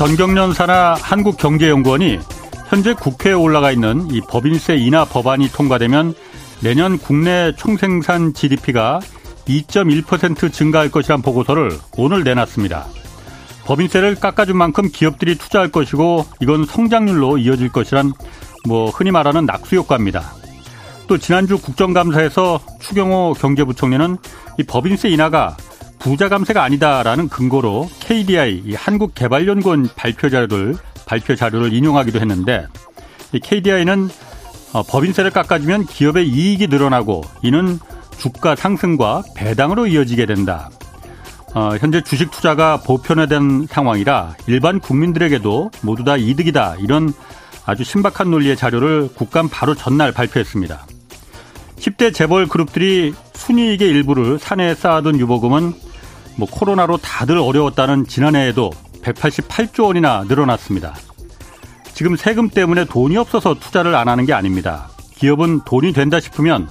전경련 산하 한국경제연구원이 현재 국회에 올라가 있는 이 법인세 인하 법안이 통과되면 내년 국내 총생산 GDP가 2.1% 증가할 것이란 보고서를 오늘 내놨습니다. 법인세를 깎아준 만큼 기업들이 투자할 것이고 이건 성장률로 이어질 것이란 뭐 흔히 말하는 낙수 효과입니다. 또 지난주 국정감사에서 추경호 경제부총리는 이 법인세 인하가 부자 감세가 아니다라는 근거로 KDI 한국개발연구원 발표 자료를 발표 자료를 인용하기도 했는데 이 KDI는 어, 법인세를 깎아주면 기업의 이익이 늘어나고 이는 주가 상승과 배당으로 이어지게 된다. 어, 현재 주식 투자가 보편화된 상황이라 일반 국민들에게도 모두 다 이득이다. 이런 아주 신박한 논리의 자료를 국감 바로 전날 발표했습니다. 10대 재벌 그룹들이 순이익의 일부를 사내에 쌓아둔 유보금은 뭐 코로나로 다들 어려웠다는 지난해에도 188조 원이나 늘어났습니다. 지금 세금 때문에 돈이 없어서 투자를 안 하는 게 아닙니다. 기업은 돈이 된다 싶으면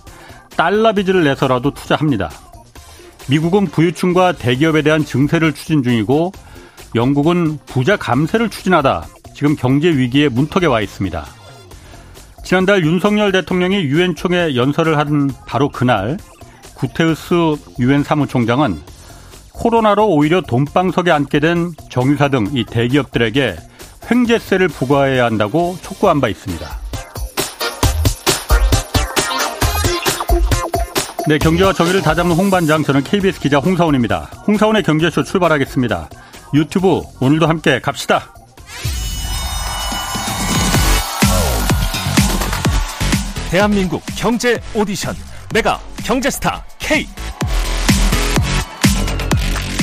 달러 빚을 내서라도 투자합니다. 미국은 부유층과 대기업에 대한 증세를 추진 중이고 영국은 부자 감세를 추진하다 지금 경제 위기에 문턱에 와 있습니다. 지난달 윤석열 대통령이 유엔 총회 연설을 한 바로 그날 구테우스 유엔 사무총장은 코로나로 오히려 돈방석에 앉게 된 정유사 등 이 대기업들에게 횡재세를 부과해야 한다고 촉구한 바 있습니다. 네, 경제와 정의를 다잡는 홍반장, 저는 KBS 기자 홍사원입니다. 홍사원의 경제쇼 출발하겠습니다. 유튜브 오늘도 함께 갑시다. 대한민국 경제 오디션 메가 경제스타 K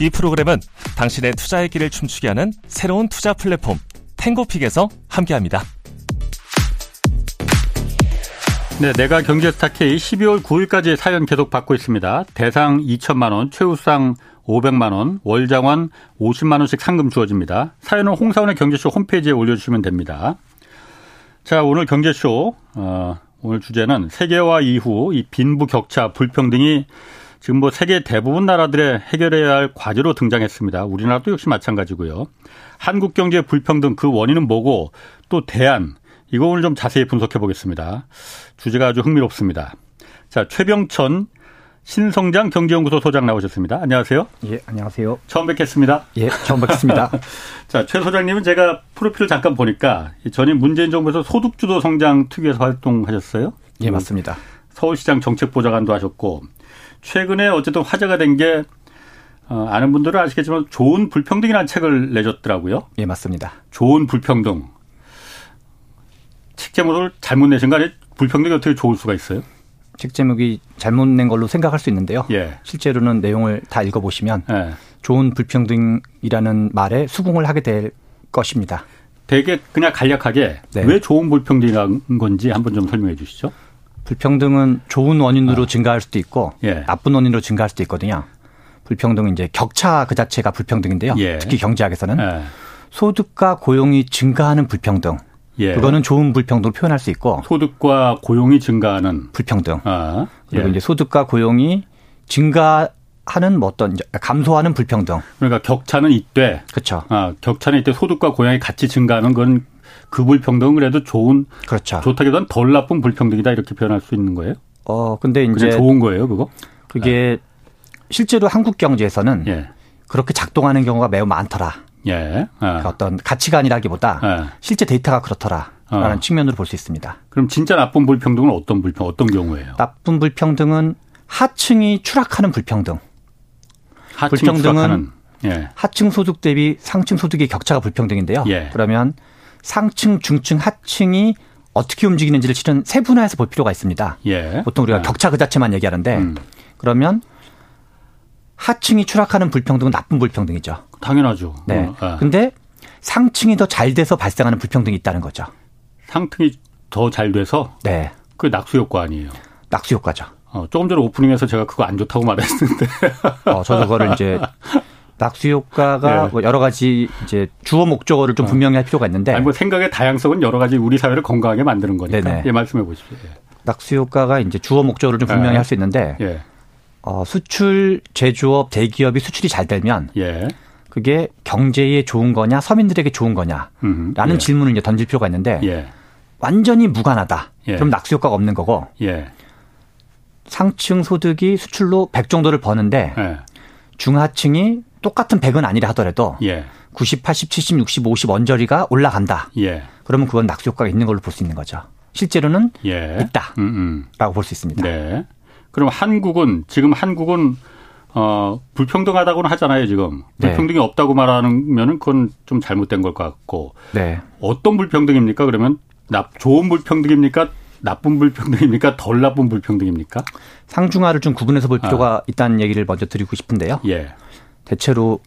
이 프로그램은 당신의 투자의 길을 춤추게 하는 새로운 투자 플랫폼 탱고픽에서 함께합니다. 네, 내가 경제스타 K 12월 9일까지 사연 계속 받고 있습니다. 대상 2천만 원, 최우상 500만 원, 월장원 50만 원씩 상금 주어집니다. 사연은 홍사원의 경제쇼 홈페이지에 올려주시면 됩니다. 자, 오늘 경제쇼 어, 오늘 주제는 세계화 이후 이 빈부 격차, 불평등이 지금 뭐 세계 대부분 나라들의 해결해야 할 과제로 등장했습니다. 우리나라도 역시 마찬가지고요. 한국 경제 불평등 그 원인은 뭐고 또 대안 이거 오늘 좀 자세히 분석해 보겠습니다. 주제가 아주 흥미롭습니다. 자, 최병천 신성장 경제연구소 소장 나오셨습니다. 안녕하세요. 예, 안녕하세요. 처음 뵙겠습니다. 예, 처음 뵙겠습니다. 자, 최 소장님은 제가 프로필을 잠깐 보니까 전임 문재인 정부에서 소득주도 성장 특위에서 활동하셨어요. 예, 맞습니다. 서울시장 정책보좌관도 하셨고 최근에 어쨌든 화제가 된게 어, 아는 분들은 아시겠지만 좋은 불평등이라는 책을 내줬더라고요. 예, 맞습니다. 좋은 불평등. 책 제목을 잘못 내신 거 아니에요? 불평등이 어떻게 좋을 수가 있어요? 책 제목이 잘못 낸 걸로 생각할 수 있는데요. 예. 실제로는 내용을 다 읽어보시면 예. 좋은 불평등이라는 말에 수긍을 하게 될 것입니다. 되게 그냥 간략하게 네. 왜 좋은 불평등인 건지 한번 좀 설명해 주시죠. 불평등은 좋은 원인으로 증가할 수도 있고 아. 예. 나쁜 원인으로 증가할 수도 있거든요. 불평등은 이제 격차 그 자체가 불평등인데요. 예. 특히 경제학에서는 예. 소득과 고용이 증가하는 불평등. 예. 그거는 좋은 불평등으로 표현할 수 있고 소득과 고용이 증가하는 불평등. 아, 그리고 예. 이제 소득과 고용이 증가 하는 뭐 어떤 감소하는 불평등. 그러니까 격차는 이때 그렇죠. 아, 격차는 이때 소득과 고용이 같이 증가하는 건 그 불평등은 그래도 좋은 그렇죠. 좋다기보다는 덜 나쁜 불평등이다 이렇게 표현할 수 있는 거예요. 어 근데 이제 좋은 거예요, 그거? 그게 실제로 한국 경제에서는 예. 그렇게 작동하는 경우가 매우 많더라. 예. 아. 그 어떤 가치관이라기보다 예. 실제 데이터가 그렇더라 라는 어. 측면으로 볼 수 있습니다. 그럼 진짜 나쁜 불평등은 어떤 불평, 어떤 경우예요? 나쁜 불평등은 하층이 추락하는 불평등. 하층 불평등은 추락하는. 예. 하층 소득 대비 상층 소득의 격차가 불평등인데요. 예. 그러면 상층, 중층, 하층이 어떻게 움직이는지를 실은 세분화해서 볼 필요가 있습니다. 예. 보통 우리가 아. 격차 그 자체만 얘기하는데 음. 그러면 하층이 추락하는 불평등은 나쁜 불평등이죠. 당연하죠. 네. 어, 아. 근데 상층이 더 잘 돼서 발생하는 불평등이 있다는 거죠. 상승이 더 잘 돼서 네. 그 낙수 효과 아니에요. 낙수 효과죠. 어, 조금 전에 오프닝에서 제가 그거 안 좋다고 말했는데. 어, 저도 그거를 이제 낙수 효과가 네. 뭐 여러 가지 이제 주어 목적어를 좀 분명히 할 필요가 있는데 아니 뭐 생각의 다양성은 여러 가지 우리 사회를 건강하게 만드는 거니까. 네네. 예, 말씀해 보십시오. 낙수 효과가 이제 주어 목적어를 좀 분명히 네. 할수 있는데 예. 어, 수출 제조업 대기업이 수출이 잘 되면 예. 그게 경제에 좋은 거냐 서민들에게 좋은 거냐라는 음, 예. 질문을 이제 던질 필요가 있는데 예. 완전히 무관하다. 예. 그럼 낙수 효과가 없는 거고 예. 상층 소득이 수출로 100 정도를 버는데 예. 중하층이 똑같은 100은 아니라 하더라도 예. 90, 80, 70, 60, 50 언저리가 올라간다. 예. 그러면 그건 낙수 효과가 있는 걸로 볼 수 있는 거죠. 실제로는 예. 있다. 음, 음. 라고 볼수 있습니다. 네. 그럼 한국은 지금 한국은 어 불평등하다고는 하잖아요, 지금. 네. 불평등이 없다고 말하면은 그건 좀 잘못된 걸 같고. 네. 어떤 불평등입니까? 그러면 나 좋은 불평등입니까? 나쁜 불평등입니까? 덜 나쁜 불평등입니까? 상중하를 좀 구분해서 볼 필요가 있다는 얘기를 먼저 드리고 싶은데요. 예. 대체로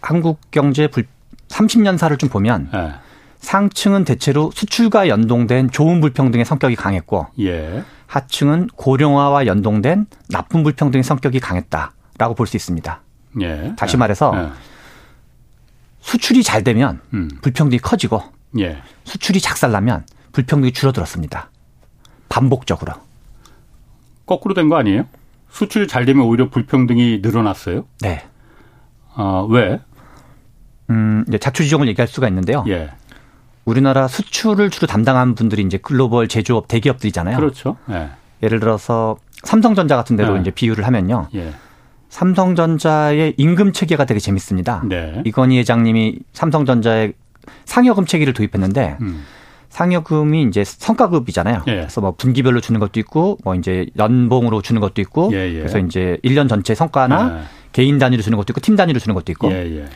한국 경제 불 30년사를 좀 보면 예. 상층은 대체로 수출과 연동된 좋은 불평등의 성격이 강했고 예. 하층은 고령화와 연동된 나쁜 불평등의 성격이 강했다라고 볼 수 있습니다. 예. 다시 예. 말해서 예. 수출이 잘 되면 음. 불평등이 커지고 예. 수출이 작살나면 불평등이 줄어들었습니다. 반복적으로. 거꾸로 된 거 아니에요? 수출이 잘 되면 오히려 불평등이 늘어났어요? 네. 어, 왜? 음, 이제 자초 지종을 얘기할 수가 있는데요. 예. 우리나라 수출을 주로 담당하는 분들이 이제 글로벌 제조업 대기업들이잖아요. 그렇죠. 예. 예를 들어서 삼성전자 같은 데로 네. 이제 비유를 하면요. 예. 삼성전자의 임금 체계가 되게 재밌습니다. 네. 이건희 회장님이 삼성전자에 상여금 체계를 도입했는데 음. 상여금이 이제 성과급이잖아요. 예. 그래서 뭐 분기별로 주는 것도 있고 뭐 이제 연봉으로 주는 것도 있고 예, 예. 그래서 이제 1년 전체 성과나 예. 개인 단위로 주는 것도 있고 팀 단위로 주는 것도 있고 예, 예.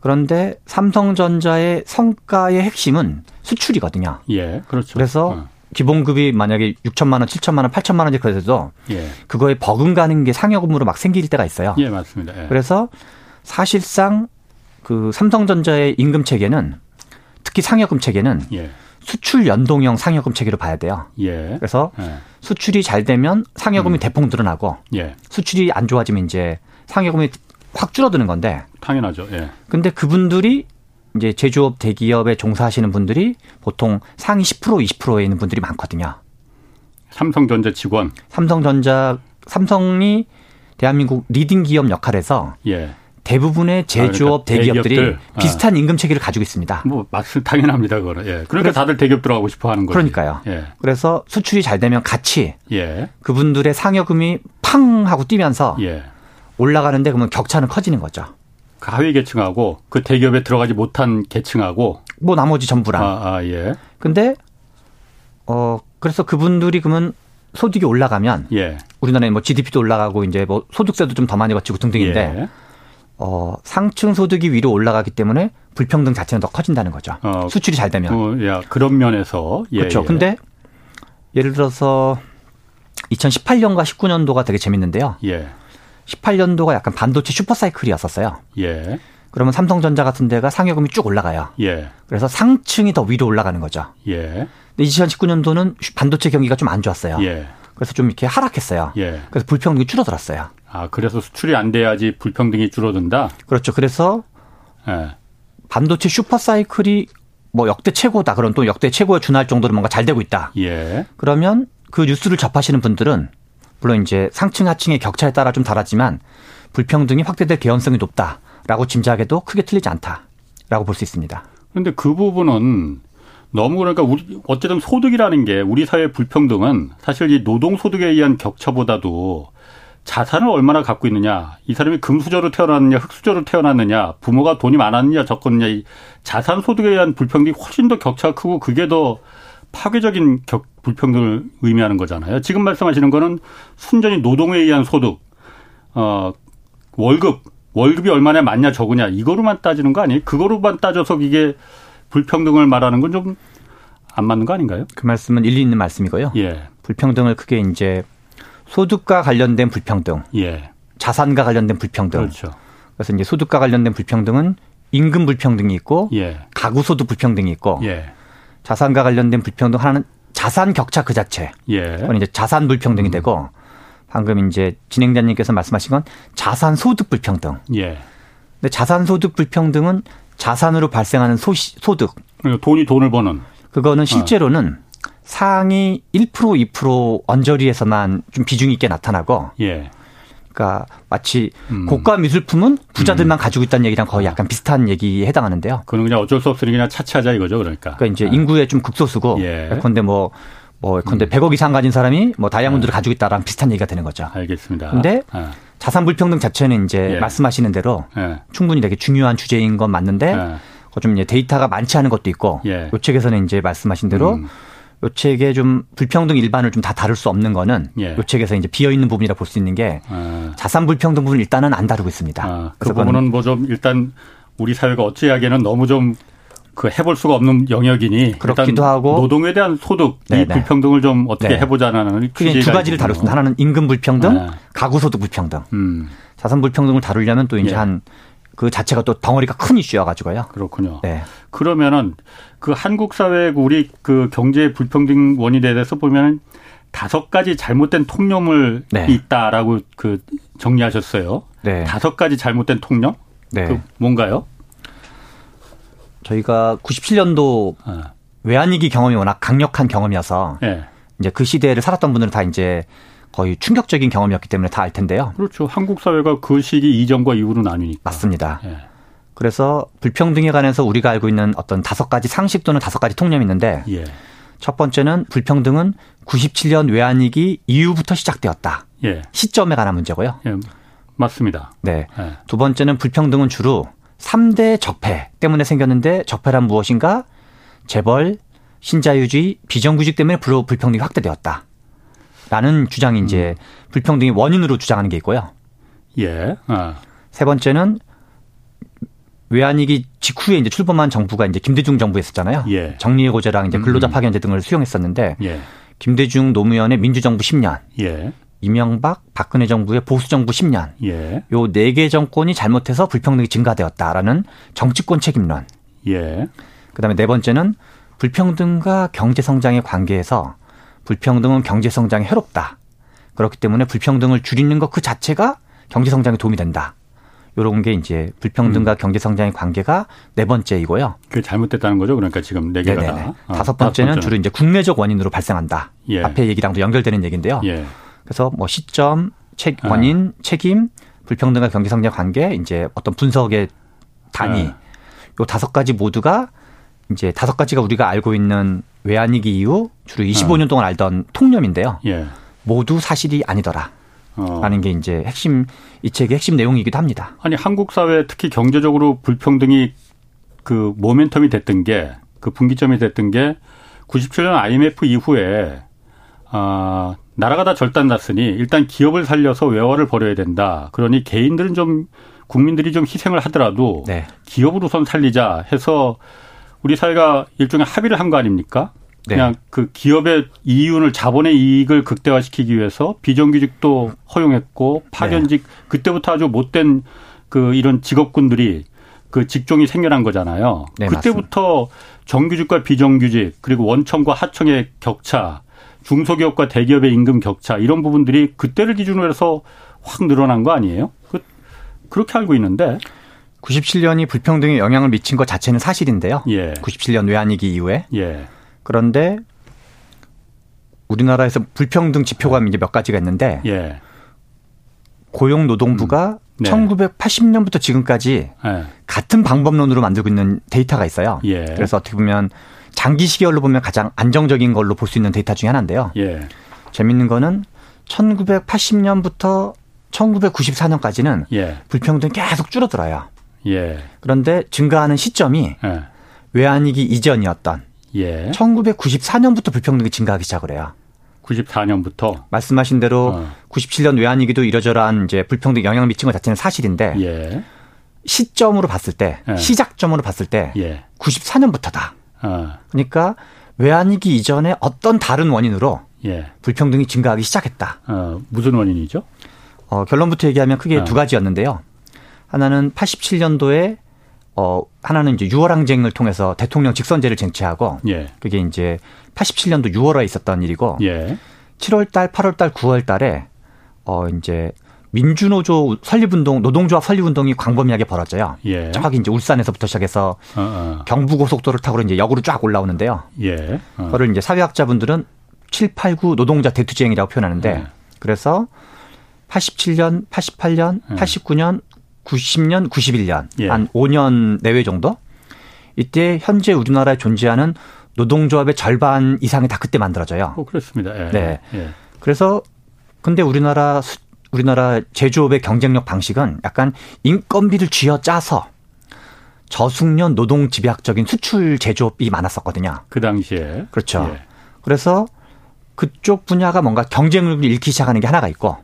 그런데 삼성전자의 성과의 핵심은 수출이거든요. 예. 그렇죠. 그래서 어. 기본급이 만약에 6천만 원, 7천만 원, 8천만 원이 그래도 예. 그거에 버금가는 게 상여금으로 막 생길 때가 있어요. 예, 맞습니다. 예. 그래서 사실상 그 삼성전자의 임금 체계는 특히 상여금 체계는 예. 수출 연동형 상여금 체계로 봐야 돼요. 예. 그래서 예. 수출이 잘 되면 상여금이 음. 대폭 늘어나고 예. 수출이 안 좋아지면 이제 상여금이 확 줄어드는 건데 당연하죠. 예. 근데 그분들이 이제 제조업 대기업에 종사하시는 분들이 보통 상위 10% 20%에 있는 분들이 많거든요. 삼성전자 직원. 삼성전자 삼성이 대한민국 leading 기업 역할에서 예. 대부분의 제조업 그러니까 대기업들이 대기업들. 비슷한 임금 체계를 가지고 있습니다. 뭐 맞습 당연합니다, 그거는. 예. 그러니까 다들 대기업 들어가고 싶어 하는 거죠. 그러니까요. 예. 그래서 수출이 잘 되면 같이 예. 그분들의 상여금이 팡 하고 뛰면서 예. 올라가는데 그러면 격차는 커지는 거죠. 그 하위 계층하고 그 대기업에 들어가지 못한 계층하고 뭐 나머지 전부랑. 아, 아 예. 근데 어 그래서 그분들이 그러면 소득이 올라가면 예. 우리나라에 뭐 GDP도 올라가고 이제 뭐 소득세도 좀 더 많이 받치고 등등인데 예. 어 상층 소득이 위로 올라가기 때문에 불평등 자체는 더 커진다는 거죠. 어, 수출이 잘 되면. 어, 야, 그런 면에서 예. 그렇죠. 예. 근데 예를 들어서 2018년과 19년도가 되게 재밌는데요. 예. 18년도가 약간 반도체 슈퍼사이클이었었어요. 예. 그러면 삼성전자 같은 데가 상여금이 쭉 올라가요. 예. 그래서 상층이 더 위로 올라가는 거죠. 예. 근데 2019년도는 반도체 경기가 좀 안 좋았어요. 예. 그래서 좀 이렇게 하락했어요. 예. 그래서 불평등이 줄어들었어요. 아, 그래서 수출이 안 돼야지 불평등이 줄어든다. 그렇죠. 그래서 예. 반도체 슈퍼사이클이 뭐 역대 최고다. 그런 또 역대 최고에 준할 정도로 뭔가 잘 되고 있다. 예. 그러면 그 뉴스를 접하시는 분들은 물론 이제 상층 하층의 격차에 따라 좀 다르지만 불평등이 확대될 개연성이 높다라고 짐작해도 크게 틀리지 않다라고 볼 수 있습니다. 그런데 그 부분은 너무 그러니까 우리 어쨌든 소득이라는 게 우리 사회 불평등은 사실 이 노동 소득에 의한 격차보다도 자산을 얼마나 갖고 있느냐, 이 사람이 금수저로 태어났느냐, 흙수저로 태어났느냐, 부모가 돈이 많았느냐, 적었느냐, 이 자산 소득에 의한 불평등이 훨씬 더 격차가 크고 그게 더 파괴적인 격, 불평등을 의미하는 거잖아요. 지금 말씀하시는 거는 순전히 노동에 의한 소득, 어, 월급, 월급이 얼마나 많냐 적으냐 이거로만 따지는 거 아니에요? 그거로만 따져서 이게 불평등을 말하는 건 좀 안 맞는 거 아닌가요? 그 말씀은 일리 있는 말씀이고요. 예, 불평등을 크게 이제 소득과 관련된 불평등, 예, 자산과 관련된 불평등. 그렇죠. 그래서 이제 소득과 관련된 불평등은 임금 불평등이 있고 예, 가구 소득 불평등이 있고 예, 자산과 관련된 불평등 하나는 자산 격차 그 자체. 예. 그건 이제 자산 불평등이 되고 방금 이제 진행자님께서 말씀하신 건 자산 소득 불평등. 예. 근데 자산 소득 불평등은 자산으로 발생하는 소시, 소득. 그러니까 돈이 돈을 버는. 그거는 실제로는 상위 1% 2% 언저리에서만 좀 비중이 있게 나타나고 예. 그러니까 마치 음. 고가 미술품은 부자들만 가지고 있다는 얘기랑 거의 약간 비슷한 얘기에 해당하는데요. 그는 그냥 어쩔 수 없으니 그냥 차치하자 이거죠, 그러니까. 그러니까 이제 아. 인구의 좀 극소수고 예. 예컨대 뭐, 뭐, 예컨대 100억 이상 가진 사람이 뭐 다이아몬드를 가지고 있다랑 비슷한 얘기가 되는 거죠. 알겠습니다. 근데 아. 자산 불평등 자체는 이제 예. 말씀하시는 대로 예. 충분히 되게 중요한 주제인 건 맞는데 예. 좀 이제 데이터가 많지 않은 것도 있고 예. 요 책에서는 이제 말씀하신 대로 음. 요 책에 좀 불평등 일반을 좀 다 다룰 수 없는 거는 예. 요 책에서 이제 비어 있는 부분이라 볼 수 있는 게 아. 자산 불평등 부분 일단은 안 다루고 있습니다. 아, 그 부분은 뭐 좀 일단 우리 사회가 어찌하기에는 너무 좀 그 해볼 수가 없는 영역이니 그렇기도 하고 노동에 대한 소득 이 네네. 불평등을 좀 어떻게 네. 해보자는 크게 두 가지를. 다뤘습니다. 하나는 임금 불평등, 네. 가구 소득 불평등. 음 자산 불평등을 다루려면 또 이제 예. 한 그 자체가 또 덩어리가 큰 이슈여 가지고요. 그렇군요. 네. 그러면은 그 한국 사회 우리 그 경제 불평등 원인에 대해서 보면 다섯 가지 잘못된 통념을 네. 있다라고 그 정리하셨어요. 네. 다섯 가지 잘못된 통념? 네. 그 뭔가요? 저희가 97년도 아, 외환위기 경험이 워낙 강력한 경험이어서 예. 이제 그 시대를 살았던 분들은 다 이제 거의 충격적인 경험이었기 때문에 다 알 텐데요. 그렇죠. 한국 사회가 그 시기 이전과 이후로 나뉘니까. 맞습니다. 예. 그래서 불평등에 관해서 우리가 알고 있는 어떤 다섯 가지 상식 또는 다섯 가지 통념이 있는데 예. 첫 번째는 불평등은 97년 외환위기 이후부터 시작되었다. 예. 시점에 관한 문제고요. 예. 맞습니다. 네. 예. 두 번째는 불평등은 주로 3대 적폐 때문에 생겼는데 적폐란 무엇인가? 재벌, 신자유주의, 비정규직 때문에 불- 불평등이 확대되었다. 라는 주장이 이제 불평등의 원인으로 주장하는 게 있고요. 예. 아. 세 번째는 외환위기 직후에 이제 출범한 정부가 이제 김대중 정부였었잖아요. 예. 정리해고자랑 이제 근로자 음. 파견제 등을 수용했었는데 예. 김대중 노무현의 민주정부 10년, 예. 이명박 박근혜 정부의 보수 정부 10년, 예. 요네 개 정권이 잘못해서 불평등이 증가되었다라는 정치권 책임론. 예. 그다음에 네 번째는 불평등과 경제 성장의 관계에서 불평등은 경제 성장에 해롭다. 그렇기 때문에 불평등을 줄이는 것 그 자체가 경제 성장에 도움이 된다. 요런 게 이제 불평등과 음. 경제 성장의 관계가 네 번째이고요. 그게 잘못됐다는 거죠. 그러니까 지금 네 개가. 다. 아, 다섯 번째는 주로 이제 국내적 원인으로 발생한다. 예. 앞에 얘기랑도 연결되는 얘기인데요. 예. 그래서 뭐 시점, 책, 아. 원인, 책임, 불평등과 경제 성장 관계, 이제 어떤 분석의 단위, 네. 요 다섯 가지 모두가 이제 다섯 가지가 우리가 알고 있는 외환위기 이후 주로 25년 동안 알던 통념인데요. 예. 모두 사실이 아니더라. 어. 라는 게 이제 핵심, 이 책의 핵심 내용이기도 합니다. 아니 한국 사회 특히 경제적으로 불평등이 그 모멘텀이 됐던 게 그 분기점이 됐던 게 97년 IMF 이후에 아 나라가 다 절단 났으니 일단 기업을 살려서 외화를 벌여야 된다. 그러니 개인들은 좀 국민들이 좀 희생을 하더라도 네. 기업을 우선 살리자 해서 우리 사회가 일종의 합의를 한 거 아닙니까? 네. 그냥 그 기업의 이윤을 자본의 이익을 극대화시키기 위해서 비정규직도 허용했고 파견직 네. 그때부터 아주 못된 그 이런 직업군들이 그 직종이 생겨난 거잖아요. 네, 그때부터 정규직과 비정규직 그리고 원청과 하청의 격차, 중소기업과 대기업의 임금 격차 이런 부분들이 그때를 기준으로 해서 확 늘어난 거 아니에요? 그 그렇게 알고 있는데 97년이 불평등에 영향을 미친 것 자체는 사실인데요. 예. 97년 외환위기 이후에. 예. 그런데 우리나라에서 불평등 지표가 이제 몇 가지가 있는데 예. 고용노동부가 네. 1980년부터 지금까지 예. 같은 방법론으로 만들고 있는 데이터가 있어요. 예. 그래서 어떻게 보면 장기 시계열로 보면 가장 안정적인 걸로 볼 수 있는 데이터 중에 하나인데요. 예. 재밌는 거는 1980년부터 1994년까지는 예. 불평등이 계속 줄어들어요. 예. 그런데 증가하는 시점이 예. 외환위기 이전이었던 예. 1994년부터 불평등이 증가하기 시작을 해요. 94년부터 말씀하신 대로 어. 97년 외환위기도 이러저러한 이제 불평등 영향을 미친 것 자체는 사실인데 예. 시점으로 봤을 때 예. 시작점으로 봤을 때 예. 94년부터다. 어. 그러니까 외환위기 이전에 어떤 다른 원인으로 예. 불평등이 증가하기 시작했다. 어, 무슨 원인이죠? 어, 결론부터 얘기하면 크게 어. 두 가지였는데요. 하나는 87년도에 어 하나는 이제 6월 항쟁을 통해서 대통령 직선제를 쟁취하고 예. 그게 이제 87년도 6월에 있었던 일이고 예. 7월 달, 8월 달, 9월 달에 어 이제 민주노조 설립운동, 노동조합 설립운동이 광범위하게 벌어져요. 예. 저기 이제 울산에서부터 시작해서 어, 어. 경부고속도로를 타고 이제 역으로 쫙 올라오는데요. 예. 어. 그거를 이제 사회학자분들은 7, 8, 9 노동자 대투쟁이라고 표현하는데 네. 그래서 87년, 88년, 네. 89년, 90년, 91년 예. 한 5년 내외 정도 이때 현재 우리나라에 존재하는 노동조합의 절반 이상이 다 그때 만들어져요. 어, 그렇습니다. 예. 네. 예. 그래서 근데 우리나라 수- 우리나라 제조업의 경쟁력 방식은 약간 인건비를 쥐어 짜서 저숙련 노동 집약적인 수출 제조업이 많았었거든요. 그 당시에. 그렇죠. 예. 그래서 그쪽 분야가 뭔가 경쟁력을 잃기 시작하는 게 하나가 있고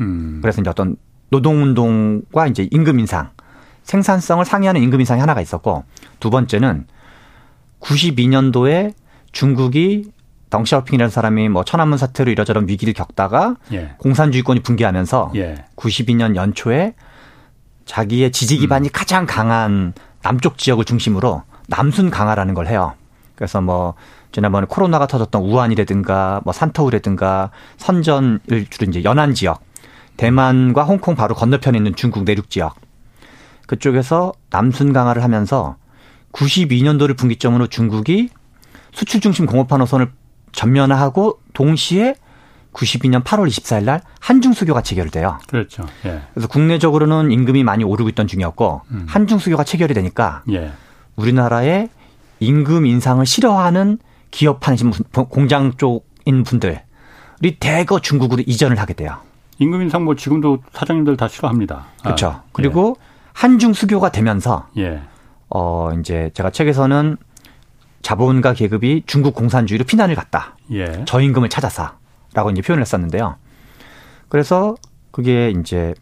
음. 그래서 이제 어떤 노동운동과 이제 임금 인상, 생산성을 상회하는 임금 인상이 하나가 있었고 두 번째는 92년도에 중국이 덩샤오핑이라는 사람이 뭐 천안문 사태로 이러저런 위기를 겪다가 예. 공산주의권이 붕괴하면서 예. 92년 연초에 자기의 지지 기반이 음. 가장 강한 남쪽 지역을 중심으로 남순 강화라는 걸 해요. 그래서 뭐 지난번에 코로나가 터졌던 우한이라든가 뭐 산터우라든가 선전을 주로 이제 연안 지역, 대만과 홍콩 바로 건너편에 있는 중국 내륙 지역 그쪽에서 남순 강화를 하면서 92년도를 분기점으로 중국이 수출 중심 공업화 노선을 전면화하고 동시에 92년 8월 24일 날 한중 수교가 체결돼요. 그렇죠. 예. 그래서 국내적으로는 임금이 많이 오르고 있던 중이었고 음. 한중 수교가 체결이 되니까 예. 우리나라의 임금 인상을 싫어하는 기업 하는 공장 쪽인 분들이 대거 중국으로 이전을 하게 돼요. 임금 인상 뭐 지금도 사장님들 다 싫어합니다. 그렇죠. 아, 그리고 한중 수교가 되면서 예. 어 이제 제가 책에서는 자본가 계급이 중국 공산주의로 피난을 갔다. 예. 저임금을 찾아서라고 이제 표현을 했었는데요. 그래서 그게 이제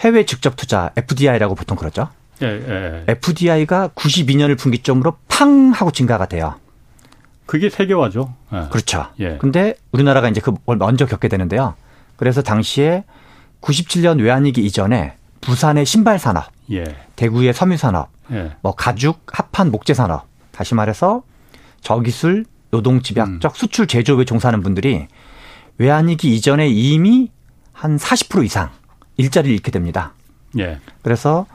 해외 직접 투자 FDI라고 보통 그러죠. 예. 예. FDI가 92년을 분기점으로 팡 하고 증가가 돼요. 그게 세계화죠. 예. 그렇죠. 예. 근데 우리나라가 이제 그걸 먼저 겪게 되는데요. 그래서 당시에 97년 외환위기 이전에 부산의 신발 산업, 예. 대구의 섬유 산업, 예. 뭐 가죽, 합판, 목재 산업, 다시 말해서 저기술, 노동 집약적 수출 제조업에 종사하는 분들이 외환위기 이전에 이미 한 40% 이상 일자리를 잃게 됩니다. 예. 그래서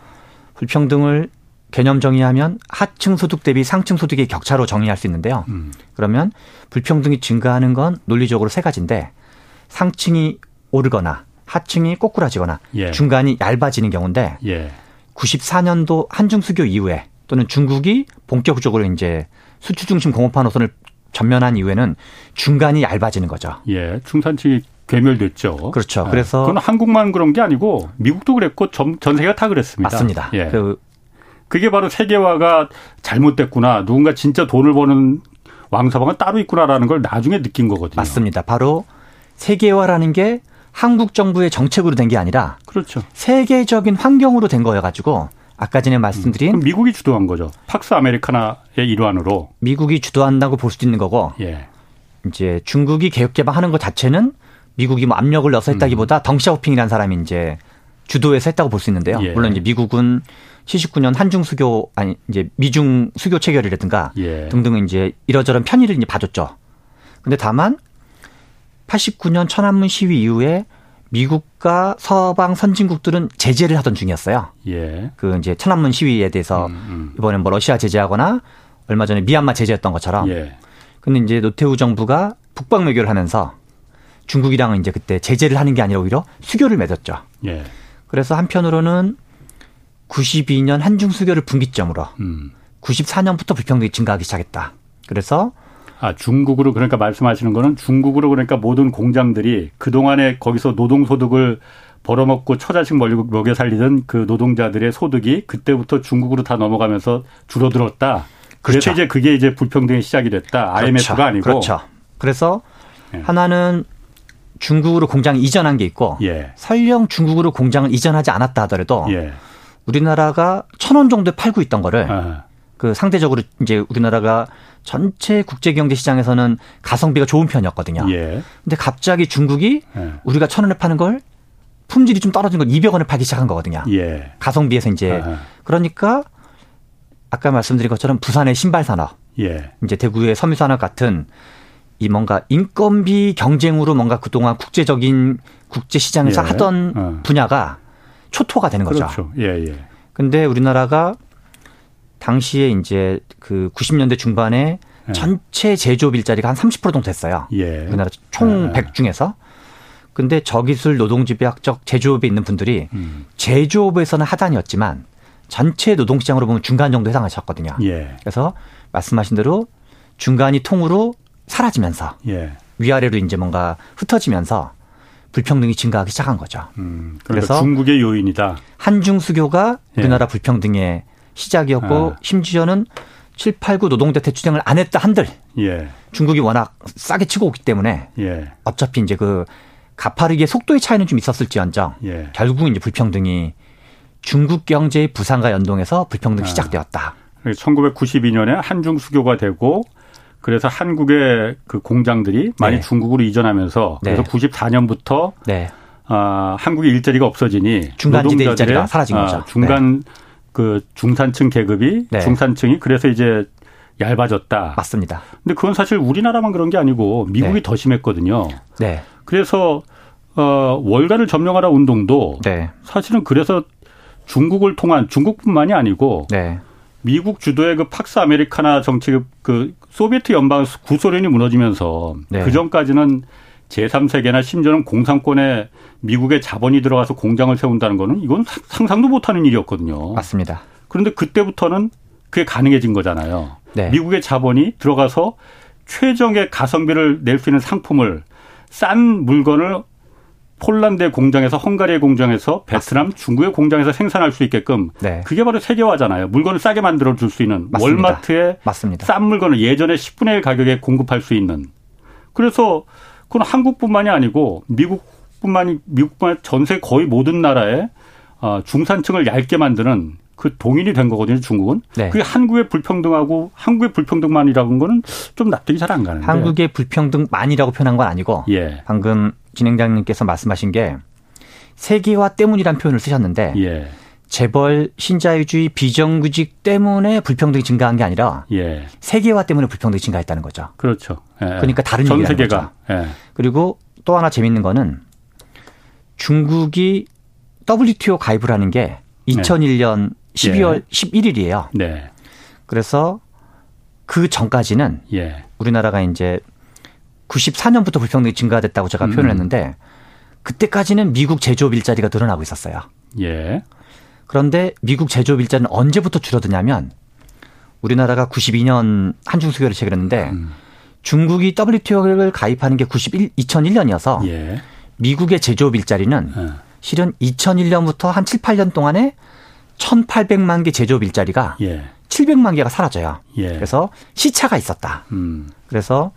불평등을 개념 정의하면 하층 소득 대비 상층 소득의 격차로 정의할 수 있는데요. 음. 그러면 불평등이 증가하는 건 논리적으로 세 가지인데 상층이 오르거나 하층이 꼬꾸라지거나 예. 중간이 얇아지는 경우인데 예. 94년도 한중 수교 이후에 또는 중국이 본격적으로 이제 수출 중심 공업화 노선을 전면한 이후에는 중간이 얇아지는 거죠. 예. 중산층이 괴멸됐죠. 그렇죠. 예. 그래서- 그건 한국만 그런 게 아니고 미국도 그랬고 전, 전 세계가 다 그랬습니다. 맞습니다. 예. 그 그게 바로 세계화가 잘못됐구나. 누군가 진짜 돈을 버는 왕서방은 따로 있구나라는 걸 나중에 느낀 거거든요. 맞습니다. 바로 세계화라는 게 한국 정부의 정책으로 된 게 아니라 그렇죠. 세계적인 환경으로 된 거여 가지고 아까 전에 말씀드린 그럼 미국이 주도한 거죠. 팍스 아메리카나의 일환으로. 미국이 주도한다고 볼 수도 있는 거고 예. 이제 중국이 개혁 개방하는 것 자체는 미국이 뭐 압력을 넣어서 했다기보다 덩샤오핑이라는 사람이 이제 주도해서 했다고 볼 수 있는데요. 예. 물론 이제 미국은 79년 한중 수교 아니 이제 미중 수교 체결이라든가 예. 등등 이제 이러저런 편의를 이제 봐줬죠. 근데 다만 89년 천안문 시위 이후에 미국과 서방 선진국들은 제재를 하던 중이었어요. 예. 그 이제 천안문 시위에 대해서 음, 음. 이번에 뭐 러시아 제재하거나 얼마 전에 미얀마 제재했던 것처럼. 예. 근데 이제 노태우 정부가 북방 외교를 하면서 중국이랑은 이제 그때 제재를 하는 게 아니라 오히려 수교를 맺었죠. 예. 그래서 한편으로는 92년 한중 수교를 분기점으로 음. 94년부터 불평등이 증가하기 시작했다. 그래서 아, 중국으로 그러니까 말씀하시는 거는 중국으로 그러니까 모든 공장들이 그동안에 거기서 노동소득을 벌어먹고 처자식 먹여 살리던 그 노동자들의 소득이 그때부터 중국으로 다 넘어가면서 줄어들었다. 그래서 그렇죠. 이제 그게 이제 불평등의 시작이 됐다. IMF가 그렇죠. 아니고. 그렇죠. 그래서 예. 하나는 중국으로 공장 이전한 게 있고 예. 설령 중국으로 공장을 이전하지 않았다 하더라도 예. 우리나라가 천 원 정도에 팔고 있던 거를 아, 그 상대적으로 이제 우리나라가 전체 국제 경제 시장에서는 가성비가 좋은 편이었거든요. 예. 근데 갑자기 중국이 예. 우리가 천 원에 파는 걸 품질이 좀 떨어진 걸 200원에 팔기 시작한 거거든요. 예. 가성비에서 이제 아하. 그러니까 아까 말씀드린 것처럼 부산의 신발 산업, 예. 이제 대구의 섬유 산업 같은 이 뭔가 인건비 경쟁으로 뭔가 그동안 국제적인 국제 시장에서 예. 하던 어. 분야가 초토가 되는 거죠. 그렇죠. 예, 예. 근데 우리나라가 당시에 이제 그 90년대 중반에 예. 전체 제조업 일자리가 한 30% 정도 됐어요. 예. 우리나라 총 예. 100 중에서. 근데 저기술 노동집약적 제조업에 있는 분들이 음. 제조업에서는 하단이었지만 전체 노동시장으로 보면 중간 정도 해당하셨거든요. 예. 그래서 말씀하신 대로 중간이 통으로 사라지면서 예. 위아래로 이제 뭔가 흩어지면서 불평등이 증가하기 시작한 거죠. 음. 그래서 그래서 중국의 요인이다. 한중 수교가 예. 우리나라 불평등의 시작이었고 아. 심지어는 7, 8, 9 노동대퇴 투쟁을 안 했다 한들 예. 중국이 워낙 싸게 치고 오기 때문에 예. 어차피 이제 그 가파르게 속도의 차이는 좀 있었을지언정 예. 결국 이제 불평등이 중국 경제의 부상과 연동해서 불평등이 아. 시작되었다. 1992년에 한중 수교가 되고 그래서 한국의 그 공장들이 많이 네. 중국으로 이전하면서 그래서 네. 94년부터 네. 아, 한국의 일자리가 없어지니 중간지대 일자리가 사라진 아, 거죠. 중간 그 중산층 계급이 네. 중산층이 그래서 이제 얇아졌다. 맞습니다. 근데 그건 사실 우리나라만 그런 게 아니고 미국이 네. 더 심했거든요. 네. 그래서 어 월가를 점령하라 운동도 네. 사실은 그래서 중국을 통한 중국뿐만이 아니고 네. 미국 주도의 그 팍스 아메리카나 정치 그 소비에트 연방 구소련이 무너지면서 네. 그 전까지는 제3세계나 심지어는 공산권에 미국의 자본이 들어가서 공장을 세운다는 거는 이건 사- 상상도 못하는 일이었거든요. 맞습니다. 그런데 그때부터는 그게 가능해진 거잖아요. 네. 미국의 자본이 들어가서 최정의 가성비를 낼 수 있는 상품을 싼 물건을 폴란드의 공장에서 헝가리의 공장에서 베트남, 중국의 공장에서 생산할 수 있게끔 네. 그게 바로 세계화잖아요. 물건을 싸게 만들어 줄 수 있는 맞습니다. 월마트에 맞습니다. 싼 물건을 예전에 10분의 1 가격에 공급할 수 있는. 그래서 그건 한국뿐만이 아니고 미국뿐만이 미국뿐만 전세 거의 모든 나라의 어, 중산층을 얇게 만드는 그 동인이 된 거거든요. 중국은. 네. 그게 한국의 불평등하고 한국의 불평등만이라는 거는 좀 납득이 잘 안 가는데. 한국의 불평등만이라고 표현한 건 아니고 예. 방금 진행자님께서 말씀하신 게 세계화 때문이란 표현을 쓰셨는데 예. 재벌 신자유주의 비정규직 때문에 불평등이 증가한 게 아니라 예. 세계화 때문에 불평등이 증가했다는 거죠. 그렇죠. 예. 그러니까 다른 전 세계가. 예. 그리고 또 하나 재밌는 거는 중국이 WTO 가입을 하는 게 2001년 12월 11일이에요. 네. 그래서 그 전까지는 예. 우리나라가 이제 94년부터 불평등이 증가됐다고 제가 음. 표현을 했는데 그때까지는 미국 제조업 일자리가 늘어나고 있었어요. 예. 그런데 미국 제조업 일자리는 언제부터 줄어드냐면 우리나라가 92년 한중 수교를 체결했는데 음. 중국이 WTO를 가입하는 게 91, 2001년이어서 예. 미국의 제조업 일자리는 예. 실은 2001년부터 한 7, 8년 동안에 1,800만 개 제조업 일자리가 예. 700만 개가 사라져요. 예. 그래서 시차가 있었다. 음. 그래서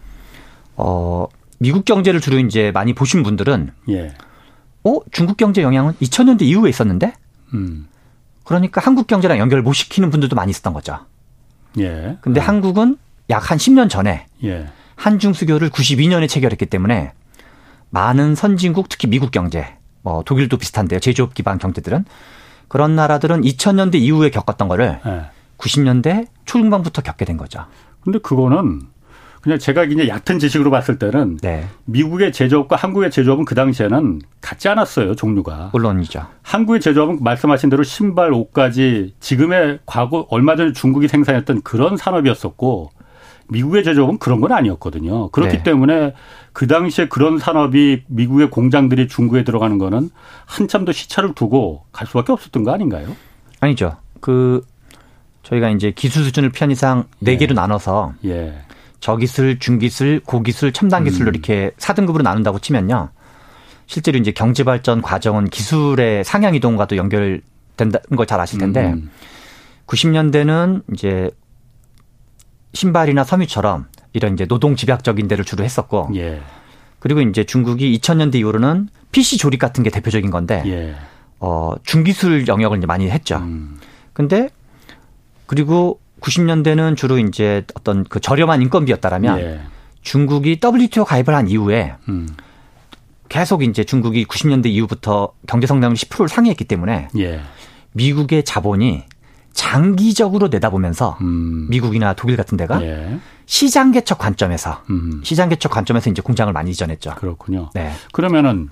어 미국 경제를 주로 이제 많이 보신 분들은 예. 어 중국 경제 영향은 2000년대 이후에 있었는데 음. 그러니까 한국 경제랑 연결 못 시키는 분들도 많이 있었던 거죠. 예. 근데 한국은 약 한 10년 전에 예. 한중 수교를 92년에 체결했기 때문에 많은 선진국 특히 미국 경제 뭐 독일도 비슷한데요. 제조업 기반 경제들은 그런 나라들은 2000년대 이후에 겪었던 거를 예. 90년대 초중반부터 겪게 된 거죠. 근데 그거는 그냥 제가 이제 얕은 지식으로 봤을 때는 네. 미국의 제조업과 한국의 제조업은 그 당시에는 같지 않았어요, 종류가. 물론이죠. 한국의 제조업은 말씀하신 대로 신발, 옷까지 지금의 과거 얼마 전에 중국이 생산했던 그런 산업이었었고 미국의 제조업은 그런 건 아니었거든요. 그렇기 네. 때문에 그 당시에 그런 산업이 미국의 공장들이 중국에 들어가는 거는 한참 더 시차를 두고 갈 수밖에 없었던 거 아닌가요? 아니죠. 그 저희가 이제 기술 수준을 편의상 네 예. 개로 나눠서 예. 저기술, 중기술, 고기술, 첨단 기술로 음. 이렇게 4등급으로 나눈다고 치면요. 실제로 이제 경제 발전 과정은 기술의 상향 이동과도 연결된다는 걸 잘 아실 텐데 음. 90년대는 이제 신발이나 섬유처럼 이런 이제 노동 집약적인 데를 주로 했었고 예. 그리고 이제 중국이 2000년대 이후로는 PC 조립 같은 게 대표적인 건데 예. 어 중기술 영역을 이제 많이 했죠. 음. 근데 그리고 90년대는 주로 이제 어떤 그 저렴한 인건비였다라면 예. 중국이 WTO 가입을 한 이후에 음. 계속 이제 중국이 90년대 이후부터 경제 성장률 10%를 상회했기 때문에 예. 미국의 자본이 장기적으로 내다보면서 음. 미국이나 독일 같은 데가 예. 시장 개척 관점에서 음. 시장 개척 관점에서 이제 공장을 많이 이전했죠. 그렇군요. 네. 그러면은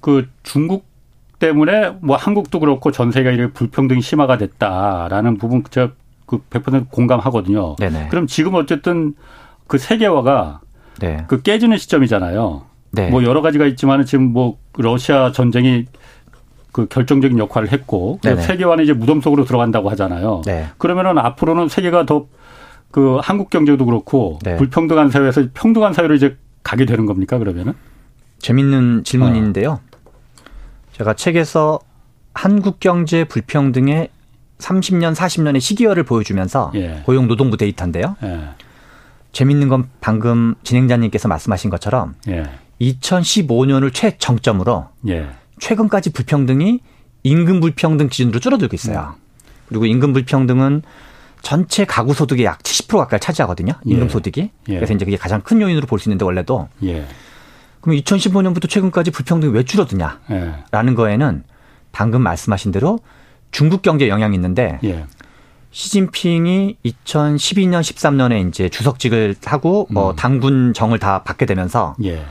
그 중국 때문에 뭐 한국도 그렇고 전 세계가 불평등이 심화가 됐다라는 부분 제가 그100% 공감하거든요. 네네. 그럼 지금 어쨌든 그 세계화가 네. 그 깨지는 시점이잖아요. 네. 뭐 여러 가지가 있지만은 지금 뭐 러시아 전쟁이 그 결정적인 역할을 했고 그 세계화는 이제 무덤 속으로 들어간다고 하잖아요. 네. 그러면은 앞으로는 세계가 더 그 한국 경제도 그렇고 네. 불평등한 사회에서 평등한 사회로 이제 가게 되는 겁니까 그러면은? 재밌는 질문인데요. 어. 제가 책에서 한국 경제 불평등의 30년, 40년의 시기열을 보여주면서 예. 고용노동부 데이터인데요. 예. 재밌는 건 방금 진행자님께서 말씀하신 것처럼 예. 2015년을 최정점으로 예. 최근까지 불평등이 임금 불평등 기준으로 줄어들고 있어요. 음. 그리고 임금 불평등은 전체 가구 소득의 약 70% 가까이 차지하거든요. 임금 예. 소득이. 예. 그래서 이제 그게 가장 큰 요인으로 볼 수 있는데 원래도. 예. 그럼 2015년부터 최근까지 불평등이 왜 줄어드냐라는 거에는 방금 말씀하신 대로 중국 경제 영향이 있는데 예. 시진핑이 2012년 13년에 이제 주석직을 하고 뭐 음. 당군 정을 다 받게 되면서 예.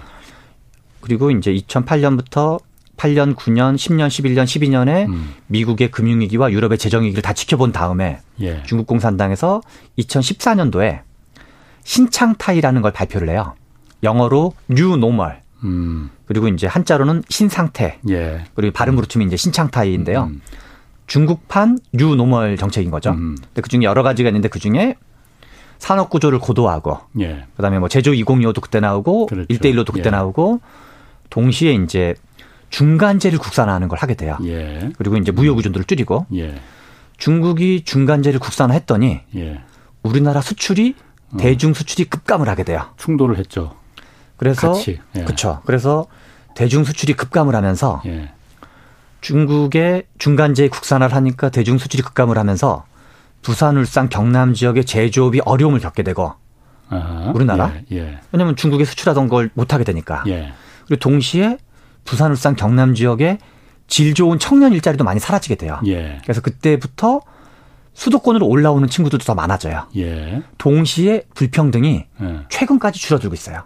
그리고 이제 2008년부터 8년, 9년, 10년, 11년, 12년에 음. 미국의 금융위기와 유럽의 재정위기를 다 지켜본 다음에 예. 중국 공산당에서 2014년도에 신창타이라는 걸 발표를 해요. 영어로 new normal. 음. 그리고 이제 한자로는 신상태. 예. 그리고 발음으로 치면 이제 신창타이인데요. 음. 중국판 new normal 정책인 거죠. 음. 근데 그 중에 여러 가지가 있는데 그 중에 산업 구조를 고도화하고 예. 그다음에 뭐 제조 2025도 그때 나오고 그렇죠. 일대일로도 그때 예. 나오고 동시에 이제 중간재를 국산화하는 걸 하게 돼요. 예. 그리고 이제 무역 의존도를 줄이고 예. 중국이 중간재를 국산화했더니 예. 우리나라 수출이 어. 대중 수출이 급감을 하게 돼요. 충돌을 했죠. 그래서 그렇죠. 그래서 대중 수출이 급감을 하면서 중국의 중간재 국산화를 하니까 대중 수출이 급감을 하면서 부산, 울산, 경남 지역의 제조업이 어려움을 겪게 되고 아하, 우리나라 예, 예. 왜냐하면 중국에 수출하던 걸 못하게 되니까 예. 그리고 동시에 부산, 울산, 경남 지역에 질 좋은 청년 일자리도 많이 사라지게 돼요. 예. 그래서 그때부터 수도권으로 올라오는 친구들도 더 많아져요. 예. 동시에 불평등이 예. 최근까지 줄어들고 있어요.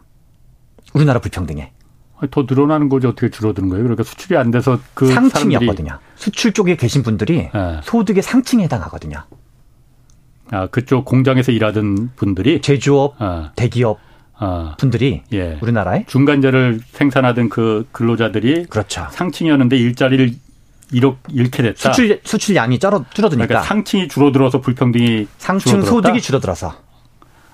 우리나라 불평등에. 더 늘어나는 거지 어떻게 줄어드는 거예요? 그러니까 수출이 안 돼서 그 상층이었거든요. 수출 쪽에 계신 분들이 네. 소득의 상층에 해당하거든요. 아 그쪽 공장에서 일하던 분들이 제조업, 아. 대기업 아. 분들이 예. 우리나라에 중간재를 생산하던 그 근로자들이 그렇죠. 상층이었는데 일자리를 잃어, 잃게 됐다. 수출 수출량이 줄어 줄어드니까 그러니까 상층이 줄어들어서 불평등이 상층 줄어들었다? 소득이 줄어들어서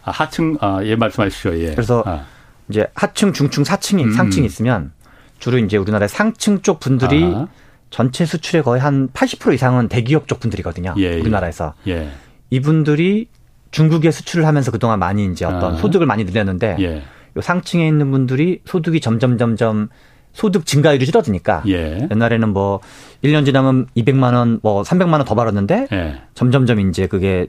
아, 하층 아예 말씀하시죠. 예. 그래서 아. 이제 하층, 중층, 사층이 음. 상층이 있으면 주로 이제 우리나라의 상층 쪽 분들이 아. 전체 수출의 거의 한 80% 이상은 대기업 쪽 분들이거든요. 예, 예. 우리나라에서. 예. 이분들이 중국에 수출을 하면서 그동안 많이 이제 어떤 아. 소득을 많이 늘렸는데 예. 요 상층에 있는 분들이 소득이 점점 점점 소득 증가율이 줄어드니까 예. 옛날에는 뭐 1년 지나면 200만 원, 뭐 300만 원 더 벌었는데 예. 점점점 이제 그게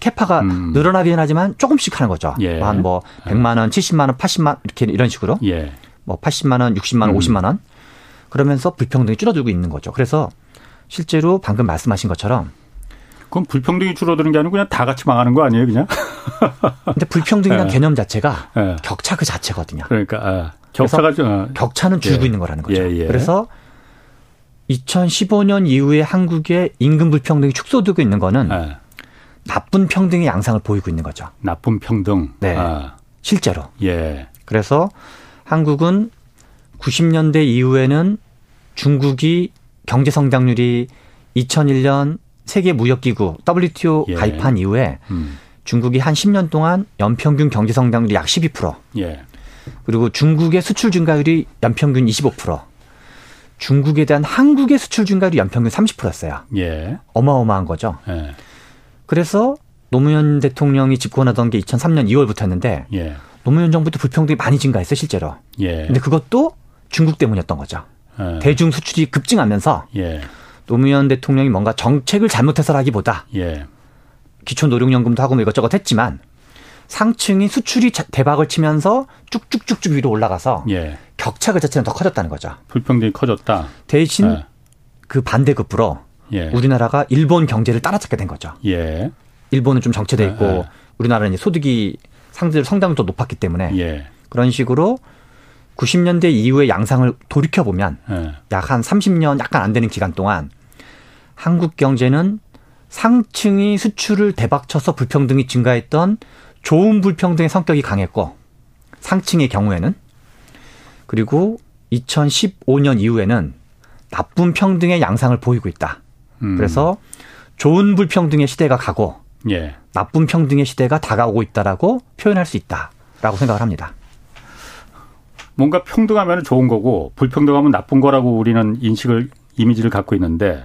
capa가 음. 늘어나긴 하지만 조금씩 하는 거죠. 예. 한뭐 100만 원, 70만 원, 80만 원 이렇게 이런 식으로. 예. 뭐 80만 원, 60만 원, 음. 50만 원. 그러면서 불평등이 줄어들고 있는 거죠. 그래서 실제로 방금 말씀하신 것처럼 그럼 불평등이 줄어드는 게 아니고 그냥 다 같이 망하는 거 아니에요, 그냥? 근데 불평등이라는 예. 개념 자체가 예. 격차 그 자체거든요. 그러니까 아, 격차가 좀 격차는 줄고 예. 있는 거라는 거죠. 예, 예. 그래서 2015년 이후에 한국의 임금 불평등이 축소되고 있는 거는 예. 나쁜 평등의 양상을 보이고 있는 거죠. 나쁜 평등. 네. 아. 실제로. 예. 그래서 한국은 90년대 이후에는 중국이 경제 성장률이 2001년 세계 무역기구 WTO 예. 가입한 이후에 음. 중국이 한 10년 동안 연평균 경제 성장률이 약 12%. 예. 그리고 중국의 수출 증가율이 연평균 25%. 중국에 대한 한국의 수출 증가율이 연평균 30%였어요. 예. 어마어마한 거죠. 예. 그래서 노무현 대통령이 집권하던 게 2003년 2월부터였는데 예. 노무현 정부 때 불평등이 많이 증가했어요 실제로. 예. 근데 그것도 중국 때문이었던 거죠. 예. 대중 수출이 급증하면서 예. 노무현 대통령이 뭔가 정책을 잘못해서라기보다 예. 기초 노령연금도 하고 뭐 이것저것 했지만 상층이 수출이 대박을 치면서 쭉쭉쭉쭉 위로 올라가서 예. 격차 그 자체는 더 커졌다는 거죠. 불평등이 커졌다. 대신 그 반대급부로 예. 우리나라가 일본 경제를 따라잡게 된 거죠. 예. 일본은 좀 정체돼 있고 예. 우리나라는 소득이 상대적으로 성장도 높았기 때문에 예. 그런 식으로 90년대 이후의 양상을 돌이켜 보면 예. 약한 30년 약간 안 되는 기간 동안 한국 경제는 상층이 수출을 대박쳐서 불평등이 증가했던 좋은 불평등의 성격이 강했고 상층의 경우에는 그리고 2015년 이후에는 나쁜 평등의 양상을 보이고 있다. 음. 그래서 좋은 불평등의 시대가 가고 예. 나쁜 평등의 시대가 다가오고 있다라고 표현할 수 있다라고 생각을 합니다. 뭔가 평등하면 좋은 거고 불평등하면 나쁜 거라고 우리는 인식을 이미지를 갖고 있는데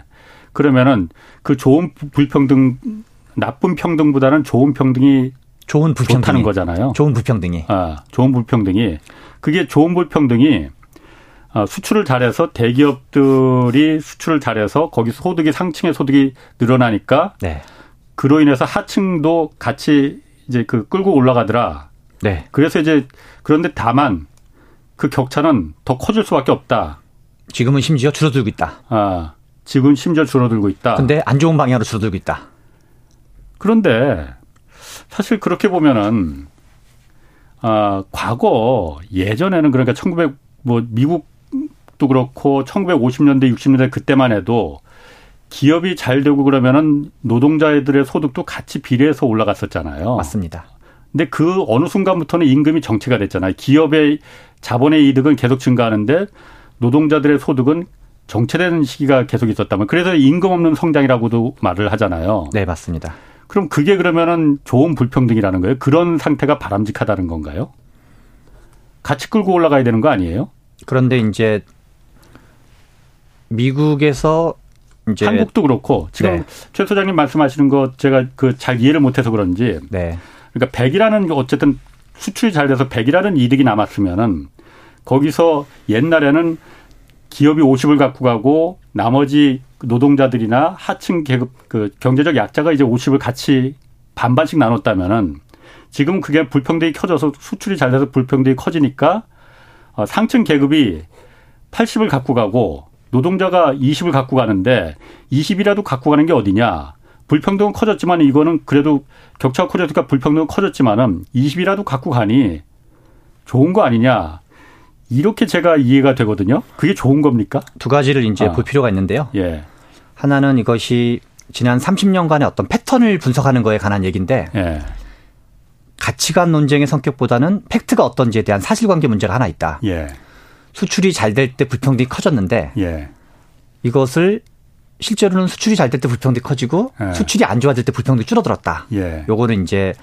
그러면은 그 좋은 불평등 나쁜 평등보다는 좋은 평등이 좋은 불평등이 좋다는 거잖아요. 좋은 불평등이. 아, 좋은 불평등이 그게 좋은 불평등이 아, 수출을 잘해서 대기업들이 수출을 잘해서 거기 소득이 상층의 소득이 늘어나니까 네. 그로 인해서 하층도 같이 이제 그 끌고 올라가더라. 네. 그래서 이제 그런데 다만 그 격차는 더 커질 수밖에 없다. 지금은 심지어 줄어들고 있다. 아, 지금 심지어 줄어들고 있다. 근데 안 좋은 방향으로 줄어들고 있다. 그런데 사실 그렇게 보면은 아, 과거 예전에는 그러니까 1900 뭐 미국 도 그렇고 1950년대 60년대 그때만 해도 기업이 잘 되고 그러면은 노동자들의 소득도 같이 비례해서 올라갔었잖아요. 맞습니다. 근데 그 어느 순간부터는 임금이 정체가 됐잖아요. 기업의 자본의 이득은 계속 증가하는데 노동자들의 소득은 정체되는 시기가 계속 있었다면 그래서 임금 없는 성장이라고도 말을 하잖아요. 네, 맞습니다. 그럼 그게 그러면은 좋은 불평등이라는 거예요? 그런 상태가 바람직하다는 건가요? 같이 끌고 올라가야 되는 거 아니에요? 그런데 이제 미국에서 이제 한국도 그렇고 지금 네. 최 소장님 말씀하시는 거 제가 그 잘 이해를 못해서 그런지 네. 그러니까 100이라는 어쨌든 수출이 잘 돼서 100이라는 이득이 남았으면은 거기서 옛날에는 기업이 50을 갖고 가고 나머지 노동자들이나 하층 계급 그 경제적 약자가 이제 50을 같이 반반씩 나눴다면은 지금 그게 불평등이 커져서 수출이 잘 돼서 불평등이 커지니까 어, 상층 계급이 80을 갖고 가고 노동자가 20을 갖고 가는데 20이라도 갖고 가는 게 어디냐. 불평등은 커졌지만 이거는 그래도 격차가 커졌으니까 불평등은 커졌지만은 20이라도 갖고 가니 좋은 거 아니냐. 이렇게 제가 이해가 되거든요. 그게 좋은 겁니까? 두 가지를 이제 아. 볼 필요가 있는데요. 예. 하나는 이것이 지난 30년간의 어떤 패턴을 분석하는 거에 관한 얘기인데 예. 가치관 논쟁의 성격보다는 팩트가 어떤지에 대한 사실관계 문제가 하나 있다. 예. 수출이 잘 될 때 불평등이 커졌는데 예. 이것을 실제로는 수출이 잘 될 때 불평등이 커지고 예. 수출이 안 좋아질 때 불평등이 줄어들었다. 예. 요거는 이제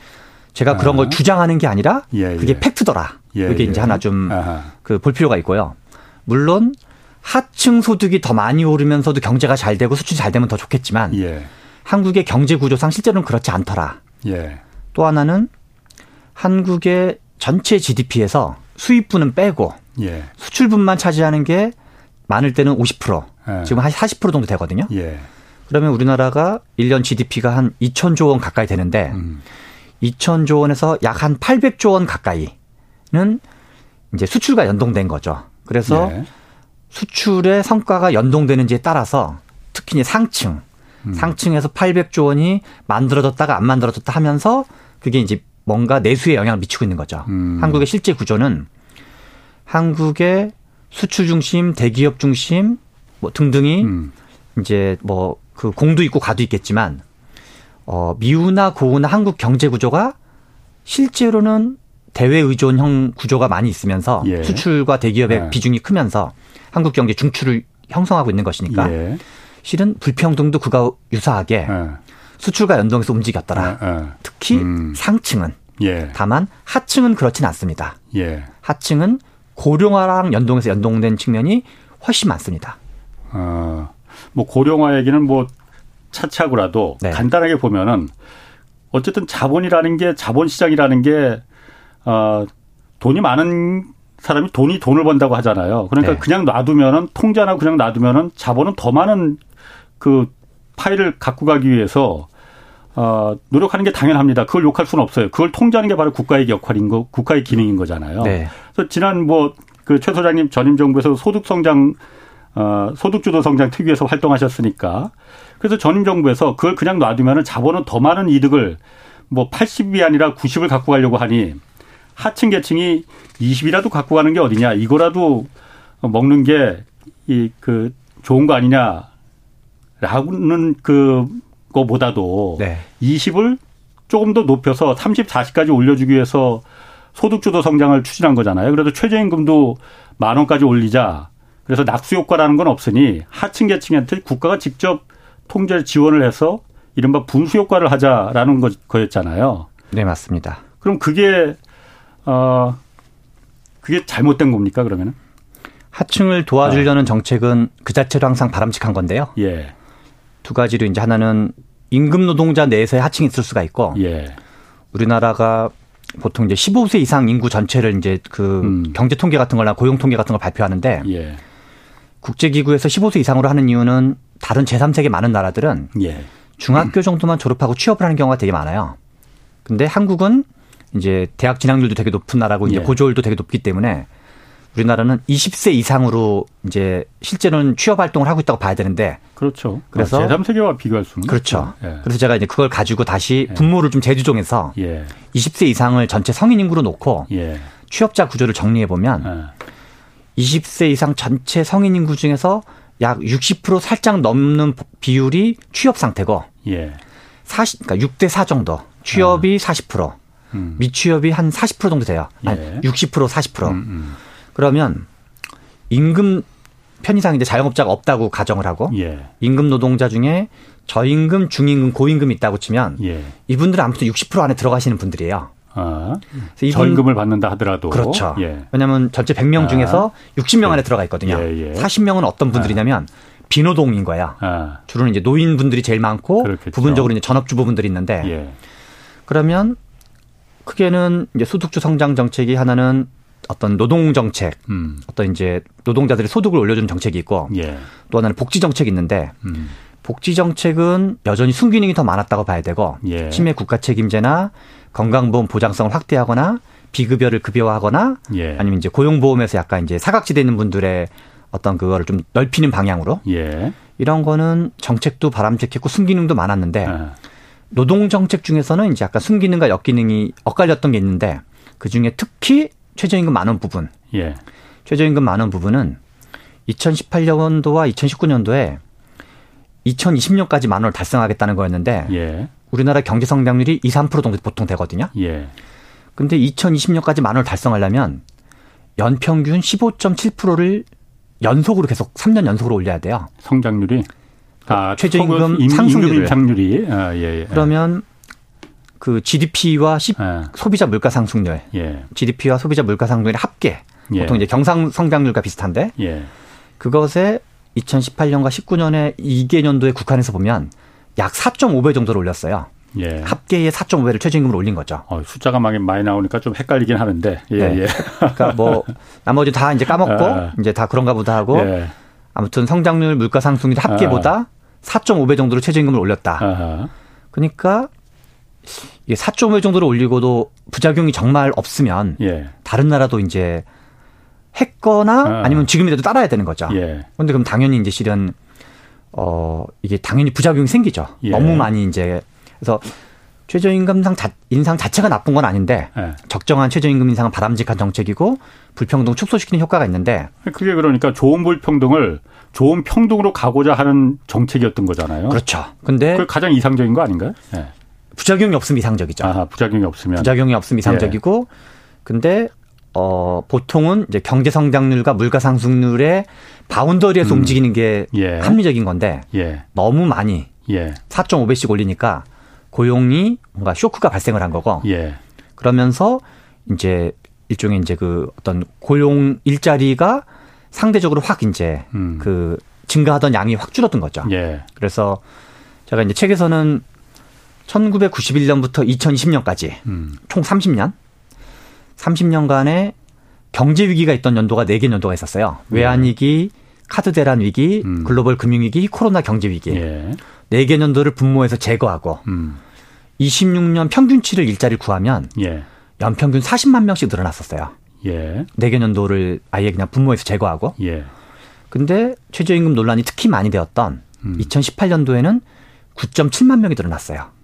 제가 그런 걸 아. 주장하는 게 아니라 예, 그게 예. 팩트더라. 예, 이게 이제 하나 좀 그 볼 필요가 있고요. 물론 하층 소득이 더 많이 오르면서도 경제가 잘 되고 수출이 잘 되면 더 좋겠지만 한국의 경제 구조상 실제로는 그렇지 않더라. 또 하나는 한국의 전체 GDP에서 수입분은 빼고 예. 수출분만 차지하는 게 많을 때는 50% 예. 지금 한 40% 정도 되거든요. 예. 그러면 우리나라가 1년 GDP가 한 2천조 원 가까이 되는데 음. 2천조 원에서 약 한 800조 원 가까이는 이제 수출과 연동된 거죠. 그래서 예. 수출의 성과가 연동되는지에 따라서 특히 이제 상층, 음. 상층에서 800조 원이 만들어졌다가 안 만들어졌다 하면서 그게 이제 뭔가 내수에 영향을 미치고 있는 거죠. 음. 한국의 실제 구조는 한국의 수출 중심, 대기업 중심 뭐 등등이 음. 이제 뭐 그 공도 있고 가도 있겠지만 어 미우나 고우나 한국 경제 구조가 실제로는 대외 의존형 구조가 많이 있으면서 예. 수출과 대기업의 예. 비중이 크면서 한국 경제 중추를 형성하고 있는 것이니까 예. 실은 불평등도 그가 유사하게 예. 수출과 연동해서 움직였더라. 예, 예. 특히 음. 상층은 다만 하층은 그렇진 않습니다. 하층은 고령화랑 연동해서 연동된 측면이 훨씬 많습니다. 어, 뭐 고령화 얘기는 뭐 차차고라도 네. 간단하게 보면은 어쨌든 자본이라는 게 자본 시장이라는 게 어, 돈이 많은 사람이 돈이 돈을 번다고 하잖아요. 그러니까 네. 그냥 놔두면은 통제하고 그냥 놔두면은 자본은 더 많은 그 파일을 갖고 가기 위해서 어, 노력하는 게 당연합니다. 그걸 욕할 수는 없어요. 그걸 통제하는 게 바로 국가의 역할인 거, 국가의 기능인 거잖아요. 네. 그래서 지난 뭐 그 최 소장님 전임 정부에서 소득 성장 어, 소득주도 성장 특위에서 활동하셨으니까 그래서 전임 정부에서 그걸 그냥 놔두면은 자본은 더 많은 이득을 뭐 80이 아니라 90을 갖고 가려고 하니 하층 계층이 20이라도 갖고 가는 게 어디냐 이거라도 먹는 게 이 그 좋은 거 아니냐라는 그 거보다도 네. 20을 조금 더 높여서 30, 40까지 올려주기 위해서 소득주도 성장을 추진한 거잖아요. 그래도 최저임금도 만 원까지 올리자. 그래서 낙수 효과라는 건 없으니 하층 계층한테 국가가 직접 통제 지원을 해서 이른바 분수 효과를 하자라는 거였잖아요. 네, 맞습니다. 그럼 그게 어 그게 잘못된 겁니까 그러면은? 하층을 도와주려는 아. 정책은 그 자체로 항상 바람직한 건데요. 예. 두 가지로 이제 하나는 임금 노동자 내에서의 하층이 있을 수가 있고 예. 우리나라가 보통 이제 15세 이상 인구 전체를 이제 그 음. 경제 통계 같은 거나 고용 통계 같은 걸 발표하는데 예. 국제기구에서 15세 이상으로 하는 이유는 다른 제3세계 많은 나라들은 예. 중학교 정도만 졸업하고 취업을 하는 경우가 되게 많아요. 근데 한국은 이제 대학 진학률도 되게 높은 나라고 이제 예. 고졸도 되게 높기 때문에 우리나라는 20세 이상으로 이제 실제로는 취업 활동을 하고 있다고 봐야 되는데 그렇죠. 그래서 제3세계와 비교할 수는 그렇죠. 예. 그래서 제가 이제 그걸 가지고 다시 예. 분모를 좀 재조정해서 예. 20세 이상을 전체 성인 인구로 놓고 예. 취업자 구조를 정리해 보면 20세 예. 이상 전체 성인 인구 중에서 약 60% 살짝 넘는 비율이 취업 상태고 예. 40 그러니까 6대 4 정도. 취업이 아. 40%. 음. 미취업이 한 40% 정도 돼요. 아니, 예. 60% 40%. 음, 음. 그러면 임금 편의상 이제 자영업자가 없다고 가정을 하고 예. 임금 노동자 중에 저임금, 중임금, 고임금이 있다고 치면 예. 이분들은 아무튼 60% 안에 들어가시는 분들이에요. 아, 이분, 저임금을 받는다 하더라도 그렇죠. 예. 왜냐하면 전체 100명 아. 중에서 60명 안에 들어가 있거든요. 40명은 예, 예. 어떤 분들이냐면 비노동인 거야. 아. 주로는 이제 노인분들이 제일 많고 그렇겠죠. 부분적으로 이제 전업주부분들이 있는데 예. 그러면 크게는 이제 소득주 성장 정책이 하나는 어떤 노동 정책, 음. 어떤 이제 노동자들의 소득을 올려주는 정책이 있고 예. 또 하나는 복지 정책이 있는데 음. 복지 정책은 여전히 순기능이 더 많았다고 봐야 되고 예. 치매 국가 책임제나 건강보험 보장성을 확대하거나 비급여를 급여화하거나 예. 아니면 이제 고용보험에서 약간 이제 사각지대 있는 분들의 어떤 그거를 좀 넓히는 방향으로 예. 이런 거는 정책도 바람직했고 순기능도 많았는데 아. 노동 정책 중에서는 이제 약간 순기능과 역기능이 엇갈렸던 게 있는데 그 중에 특히 최저임금 만 원 부분. 예. 최저임금 만 원 부분은 2018년도와 2019년도에 2020년까지 만 원을 달성하겠다는 거였는데 예. 우리나라 경제 성장률이 2, 3% 정도 보통 되거든요. 예. 근데 2020년까지 만 원을 달성하려면 연평균 15.7%를 연속으로 계속 3년 연속으로 올려야 돼요. 성장률이 아, 최저임금 상승률 상률이 아, 예, 예. 그러면 그 GDP와 시, 예. 소비자 물가 상승률, 예. GDP와 소비자 물가 상승률의 합계 예. 보통 이제 경상 성장률과 비슷한데 예. 그것에 2018년과 19년에 2개년도에 국한해서 보면 약 4.5배 정도를 올렸어요. 예. 합계의 4.5배를 최저임금을 올린 거죠. 어, 숫자가 많이 나오니까 좀 헷갈리긴 하는데. 예, 네. 예. 그러니까 뭐 나머지 다 이제 까먹고 아, 이제 다 그런가 보다 하고 예. 아무튼 성장률 물가 상승률 합계보다 아. 4.5배 정도로 최저임금을 올렸다. 아하. 그러니까 이게 4.5배 정도로 올리고도 부작용이 정말 없으면 예. 다른 나라도 이제 했거나 아. 아니면 지금이라도 따라야 되는 거죠. 예. 그런데 그럼 당연히 이제 실은 어 이게 당연히 부작용이 생기죠. 예. 너무 많이 이제 그래서 최저임금상 자, 인상 자체가 나쁜 건 아닌데 예. 적정한 최저임금 인상은 바람직한 정책이고 불평등 축소시키는 효과가 있는데 그게 그러니까 좋은 불평등을 좋은 평등으로 가고자 하는 정책이었던 거잖아요. 그렇죠. 근데 그 가장 이상적인 거 아닌가요? 예. 부작용이 없으면 이상적이죠. 아, 부작용이 없으면. 부작용이 없으면 이상적이고, 예. 근데 어 보통은 이제 경제 성장률과 물가 상승률의 바운더리에서 음. 움직이는 게 예. 합리적인 건데 예. 너무 많이 예. 4.5배씩 올리니까 고용이 뭔가 쇼크가 발생을 한 거고 예. 그러면서 이제 일종의 이제 그 어떤 고용 일자리가 상대적으로 확 이제 음. 그 증가하던 양이 확 줄어든 거죠. 예. 그래서 제가 이제 책에서는 1991년부터 2020년까지 음. 총 30년 30년간의 경제 위기가 있던 연도가 4개 연도가 있었어요. 외환 위기, 카드 대란 위기, 음. 글로벌 금융 위기, 코로나 경제 위기. 예. 4개 연도를 분모해서 제거하고 음. 26년 평균치를 일자리를 구하면 예. 연평균 40만 명씩 늘어났었어요. 예. 4개 연도를 아예 그냥 분모해서 제거하고. 예. 근데 최저임금 논란이 특히 많이 되었던 음. 2018년도에는 9.7만 명이 늘어났어요.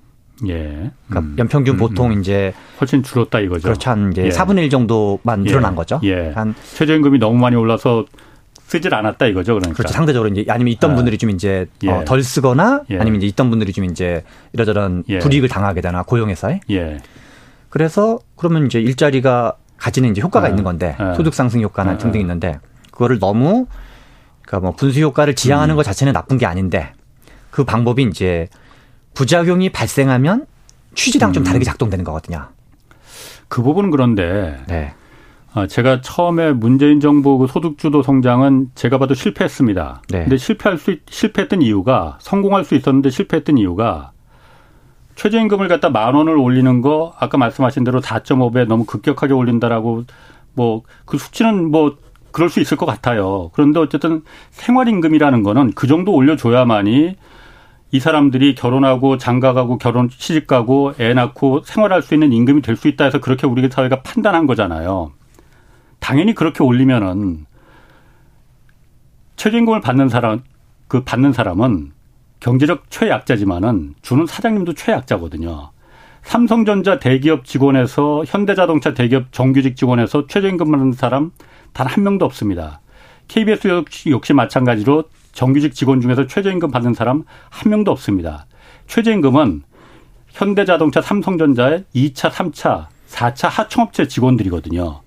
예. 그러니까 음. 연평균 음, 보통 음. 이제 훨씬 줄었다 이거죠. 그렇죠 한 이제 예. 4분의 1 정도만 예. 늘어난 거죠. 예. 한 최저임금이 너무 많이 올라서 쓰질 않았다 이거죠. 그러니까. 그렇죠. 상대적으로 이제 아니면 있던 아. 분들이 좀 이제 예. 어, 덜 쓰거나 예. 아니면 이제 있던 분들이 좀 이제 이러저런 예. 불이익을 당하게 되나 고용에서의 예. 그래서 그러면 이제 일자리가 가지는 이제 효과가 아. 있는 건데 아. 소득 상승 효과나 아. 등등 있는데 그거를 너무 그러니까 뭐 분수 효과를 지향하는 음. 것 자체는 나쁜 게 아닌데 그 방법이 이제 부작용이 발생하면 취지랑 좀 음. 다르게 작동되는 거거든요. 그 부분은 그런데 네. 어, 제가 처음에 문재인 정부 그 소득주도 성장은 제가 봐도 실패했습니다. 네. 근데 실패할 수 있- 실패했던 이유가 성공할 수 있었는데 실패했던 이유가 최저임금을 갖다 만 원을 올리는 거 아까 말씀하신 대로 4.5배 너무 급격하게 올린다라고 뭐 그 수치는 뭐 그럴 수 있을 것 같아요. 그런데 어쨌든 생활임금이라는 거는 그 정도 올려줘야만이 이 사람들이 결혼하고 장가가고 결혼 시집가고 애 낳고 생활할 수 있는 임금이 될 수 있다 해서 그렇게 우리 사회가 판단한 거잖아요. 당연히 그렇게 올리면은 최저임금을 받는 사람 그 받는 사람은 경제적 최약자지만은 주는 사장님도 최약자거든요. 삼성전자 대기업 직원에서 현대자동차 대기업 정규직 직원에서 최저임금 받는 사람 단 한 명도 없습니다. KBS 역시, 역시 마찬가지로 정규직 직원 중에서 최저임금 받는 사람 한 명도 없습니다. 최저임금은 현대자동차, 삼성전자의 2차, 3차, 4차 하청업체 직원들이거든요.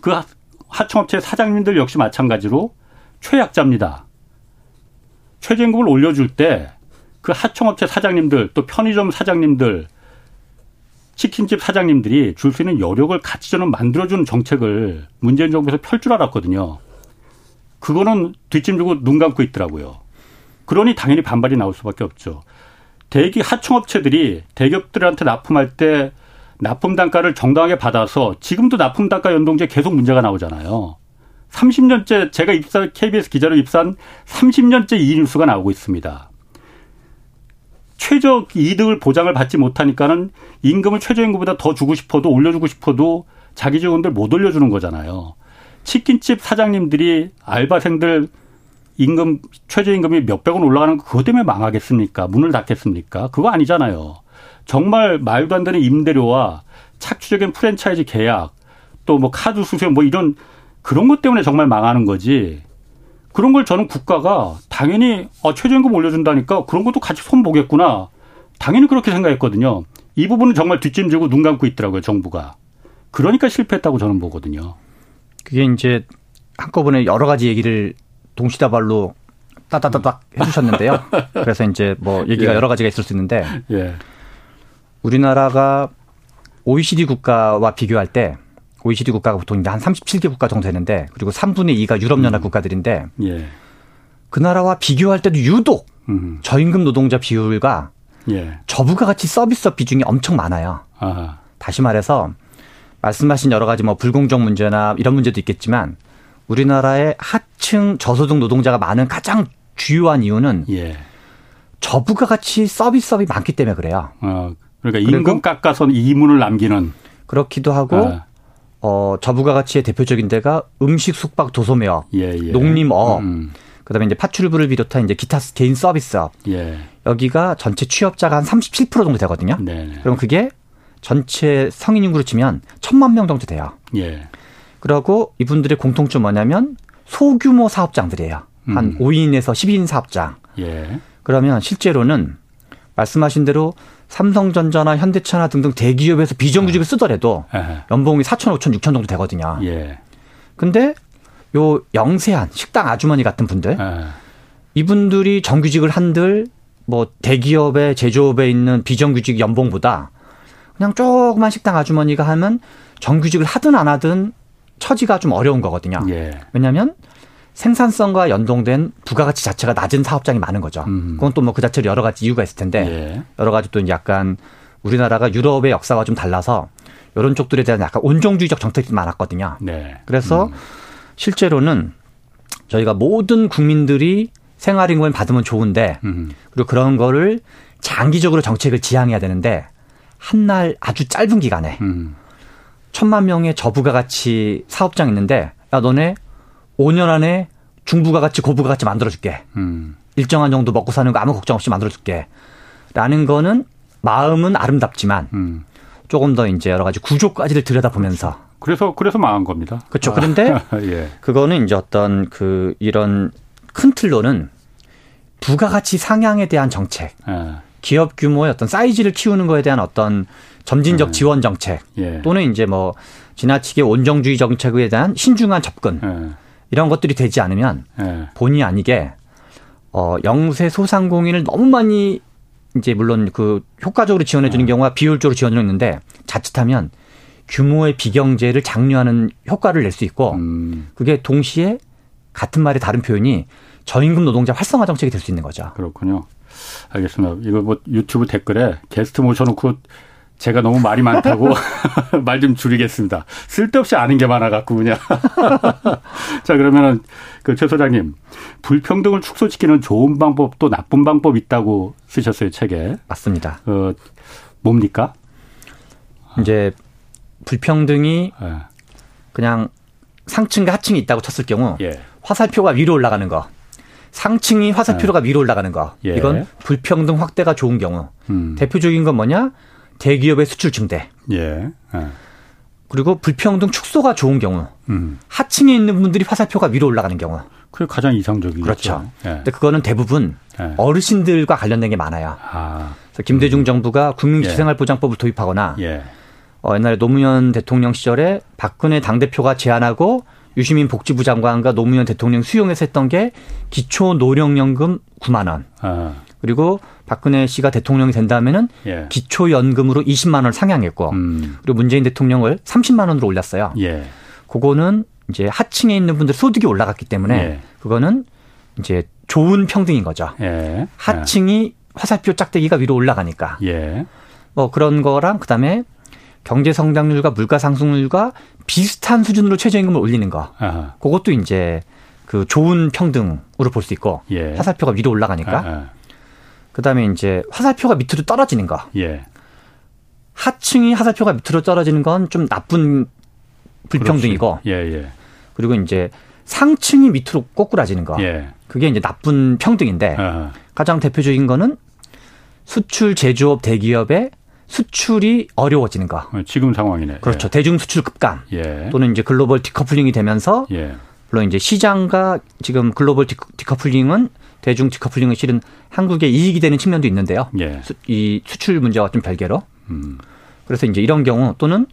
그 하- 하청업체 사장님들 역시 마찬가지로 최약자입니다. 최저임금을 올려줄 때 그 하청업체 사장님들 또 편의점 사장님들 치킨집 사장님들이 줄 수 있는 여력을 같이 저는 만들어주는 정책을 문재인 정부에서 펼 줄 알았거든요. 그거는 뒷짐지고 눈 감고 있더라고요. 그러니 당연히 반발이 나올 수밖에 없죠. 대기 하청업체들이 대기업들한테 납품할 때 납품 단가를 정당하게 받아서 지금도 납품 단가 연동제 계속 문제가 나오잖아요. 30년째 제가 입사 KBS 기자로 입사한 30년째 이 뉴스가 나오고 있습니다. 최저 이득을 보장을 받지 못하니까는 임금을 최저임금보다 더 주고 싶어도 올려주고 싶어도 자기 직원들 못 올려주는 거잖아요. 치킨집 사장님들이 알바생들 임금 최저임금이 몇백 원 올라가는 거 그거 때문에 망하겠습니까? 문을 닫겠습니까? 그거 아니잖아요. 정말 말도 안 되는 임대료와 착취적인 프랜차이즈 계약 또 뭐 카드 수수료 뭐 이런 그런 것 때문에 정말 망하는 거지. 그런 걸 저는 국가가 당연히 어, 최저임금 올려준다니까 그런 것도 같이 손 보겠구나. 당연히 그렇게 생각했거든요. 이 부분은 정말 뒷짐지고 눈 감고 있더라고요, 정부가. 그러니까 실패했다고 저는 보거든요. 그게 이제 한꺼번에 여러 가지 얘기를 동시다발로 따다다닥 해주셨는데요. 그래서 이제 뭐 얘기가 예. 여러 가지가 있을 수 있는데 예. 우리나라가 OECD 국가와 비교할 때 OECD 국가가 보통 이제 한 37개 국가 정도 되는데 그리고 3분의 2가 유럽연합 국가들인데 예. 그 나라와 비교할 때도 유독 음. 저임금 노동자 비율과 예. 저부가 가치 서비스업 비중이 엄청 많아요. 아. 다시 말해서 말씀하신 여러 가지 뭐 불공정 문제나 이런 문제도 있겠지만 우리나라의 하층 저소득 노동자가 많은 가장 주요한 이유는 예. 저부가 가치 서비스업이 많기 때문에 그래요. 어, 그러니까 임금 깎아서 이문을 남기는. 그렇기도 하고 아, 어 저부가 가치의 대표적인 데가 음식 숙박 도소매업, 예, 예. 농림어업, 음, 그다음에 이제 파출부를 비롯한 이제 기타 개인 서비스업 예. 여기가 전체 취업자가 한 37% 정도 되거든요. 네. 네. 그럼 그게 전체 성인 인구로 치면 천만 명 정도 돼요. 예. 그리고 이분들의 공통점 뭐냐면 소규모 사업장들이에요. 한 음. 5인에서 10인 사업장. 예. 그러면 실제로는 말씀하신 대로 삼성전자나 현대차나 등등 대기업에서 비정규직을 쓰더라도 예. 연봉이 4천, 5천, 6천 정도 되거든요. 예. 근데 요 영세한 식당 아주머니 같은 분들 예. 이분들이 정규직을 한들 뭐 대기업의 제조업에 있는 비정규직 연봉보다 그냥 조그만 식당 아주머니가 하면 정규직을 하든 안 하든 처지가 좀 어려운 거거든요. 예. 왜냐하면 생산성과 연동된 부가가치 자체가 낮은 사업장이 많은 거죠. 음. 그건 또 뭐 그 자체로 여러 가지 이유가 있을 텐데 예. 여러 가지 또 약간 우리나라가 유럽의 역사가 좀 달라서 이런 쪽들에 대한 약간 온정주의적 정책이 많았거든요. 네. 그래서 실제로는 저희가 모든 국민들이 생활임금을 받으면 좋은데 음. 그리고 그런 거를 장기적으로 정책을 지향해야 되는데 한 날 아주 짧은 기간에 음. 천만 명의 저부가 가치 사업장 있는데 야 너네 5년 안에 중부가 같이 고부가 같이 만들어줄게. 음. 일정한 정도 먹고 사는 거 아무 걱정 없이 만들어줄게. 라는 거는 마음은 아름답지만 음. 조금 더 이제 여러 가지 구조까지를 들여다보면서 그래서 그래서 망한 겁니다. 그렇죠. 아, 그런데 예. 그거는 이제 어떤 그 이런 큰 틀로는 부가가치 상향에 대한 정책, 예. 기업 규모의 어떤 사이즈를 키우는 거에 대한 어떤 점진적 지원 정책 예. 또는 이제 뭐 지나치게 온정주의 정책에 대한 신중한 접근 예. 이런 것들이 되지 않으면 예. 본의 아니게 어 영세 소상공인을 너무 많이 이제 물론 그 효과적으로 지원해 주는 경우가 비효율적으로 지원을 했는데 자칫하면 규모의 비경제를 장려하는 효과를 낼 수 있고 음. 그게 동시에 같은 말의 다른 표현이 저임금 노동자 활성화 정책이 될 수 있는 거죠. 그렇군요. 알겠습니다. 이거 뭐 유튜브 댓글에 게스트 모셔놓고 제가 너무 말이 많다고 말 좀 줄이겠습니다. 쓸데없이 아는 게 많아갖고 그냥. 자 그러면은 그 최 소장님 불평등을 축소시키는 좋은 방법 또 나쁜 방법 있다고 쓰셨어요 책에. 맞습니다. 어 뭡니까? 이제 불평등이 예. 그냥 상층과 하층이 있다고 쳤을 경우 예. 화살표가 위로 올라가는 거. 상층이 화살표가 위로 올라가는 거. 예. 이건 불평등 확대가 좋은 경우. 음. 대표적인 건 뭐냐? 대기업의 수출 증대. 예. 예. 그리고 불평등 축소가 좋은 경우. 음. 하층에 있는 분들이 화살표가 위로 올라가는 경우. 그게 가장 이상적이죠. 그렇죠. 예. 근데 그거는 대부분 예. 어르신들과 관련된 게 많아요. 아. 그래서 김대중 정부가 예. 국민기초생활보장법을 도입하거나 예. 어, 옛날에 노무현 대통령 시절에 박근혜 당대표가 제안하고 유시민 복지부 장관과 노무현 대통령 수용해서 했던 게 기초 노령연금 9만 원. 아. 그리고 박근혜 씨가 대통령이 된 다음에는 예. 기초 연금으로 20만 원을 상향했고 음. 그리고 문재인 대통령을 30만 원으로 올렸어요. 예. 그거는 이제 하층에 있는 분들 소득이 올라갔기 때문에 예. 그거는 이제 좋은 평등인 거죠. 예. 하층이 화살표 짝대기가 위로 올라가니까 예. 뭐 그런 거랑 그다음에 경제 성장률과 물가 상승률과 비슷한 수준으로 최저임금을 올리는 거. 아하. 그것도 이제 그 좋은 평등으로 볼 수 있고 예. 화살표가 위로 올라가니까 아, 그다음에 이제 화살표가 밑으로 떨어지는 거. 예. 하층이 화살표가 밑으로 떨어지는 건 좀 나쁜 불평등이고. 예, 예. 그리고 이제 상층이 밑으로 꼬꾸라지는 거. 예. 그게 이제 나쁜 평등인데 아하. 가장 대표적인 거는 수출 제조업 대기업의 수출이 어려워지는 거. 어, 지금 상황이네. 그렇죠. 대중 수출 급감 예. 또는 이제 글로벌 디커플링이 되면서 예. 물론 이제 시장과 지금 글로벌 디커- 디커플링은 대중 디커플링은 실은 한국에 이익이 되는 측면도 있는데요. 예. 수, 이 수출 문제와 좀 별개로. 음. 그래서 이제 이런 경우 또는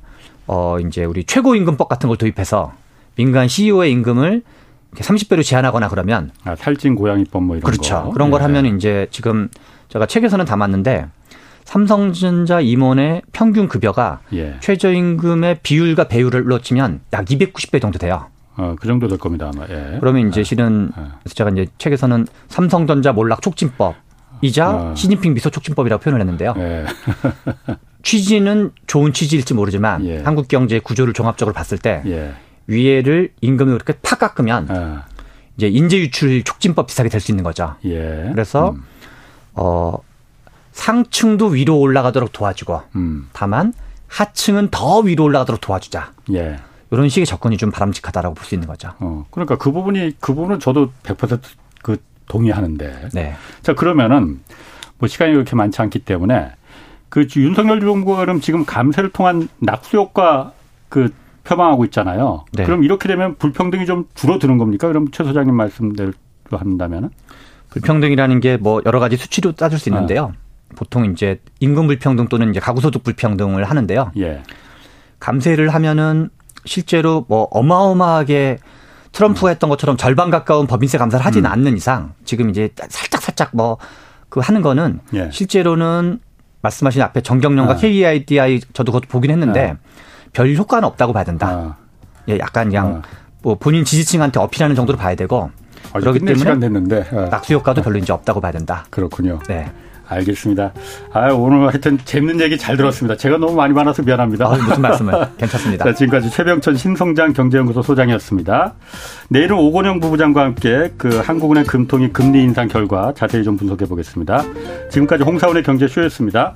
어 이제 우리 최고 임금법 같은 걸 도입해서 민간 CEO의 임금을 이렇게 30배로 제한하거나 그러면 아, 살찐 고양이법 뭐 이런 그렇죠. 거. 그런 걸 예. 하면 이제 지금 제가 책에서는 담았는데 삼성전자 임원의 평균 급여가 예. 최저임금의 비율과 배율로 치면 약 290배 정도 돼요. 어, 그 정도 될 겁니다, 아마. 예. 그러면 이제 실은 예. 제가 이제 책에서는 삼성전자 몰락 촉진법 이자 아. 시진핑 미소 촉진법이라고 표현을 했는데요. 예. 취지는 좋은 취지일지 모르지만 예. 한국 경제 구조를 종합적으로 봤을 때 예. 위에를 임금을 그렇게 팍 깎으면 아, 이제 인재 유출 촉진법 비슷하게 될 수 있는 거죠. 예. 그래서 음. 어 상층도 위로 올라가도록 도와주고 음. 다만 하층은 더 위로 올라가도록 도와주자. 예. 이런 식의 접근이 좀 바람직하다라고 볼 수 있는 거죠. 어, 그러니까 그 부분이, 그 부분은 저도 100%그 동의하는데. 네. 자, 그러면은 뭐 시간이 그렇게 많지 않기 때문에 그 윤석열 정부가 그럼 지금 감세를 통한 낙수 효과 그 표방하고 있잖아요. 네. 그럼 이렇게 되면 불평등이 좀 줄어드는 겁니까? 그럼 최 소장님 말씀대로 한다면은? 불평등이라는 게 뭐 여러 가지 수치로 따질 수 있는데요. 보통 이제 임금 불평등 또는 이제 가구소득 불평등을 하는데요. 예. 감세를 하면은 실제로 뭐 어마어마하게 트럼프가 했던 것처럼 절반 가까운 법인세 감사를 하지는 음. 않는 이상 지금 이제 살짝 살짝 뭐 그 하는 거는 예. 실제로는 말씀하신 앞에 정경련과 아. KEIDI 저도 그것도 보긴 했는데 별 효과는 없다고 봐야 된다. 아, 예, 약간 그냥 아. 뭐 본인 지지층한테 어필하는 정도로 봐야 되고 아직 그렇기 때문에. 아, 낙수 효과도 별로 이제 없다고 봐야 된다. 그렇군요. 네. 알겠습니다. 아, 오늘 하여튼 재밌는 얘기 잘 들었습니다. 제가 너무 많이 많아서 미안합니다. 아, 무슨 말씀을 괜찮습니다. 자, 지금까지 최병천 신성장 경제연구소 소장이었습니다. 내일은 오건영 부부장과 함께 그 한국은행 금통위 금리 인상 결과 자세히 좀 분석해 보겠습니다. 지금까지 홍사원의 경제쇼였습니다.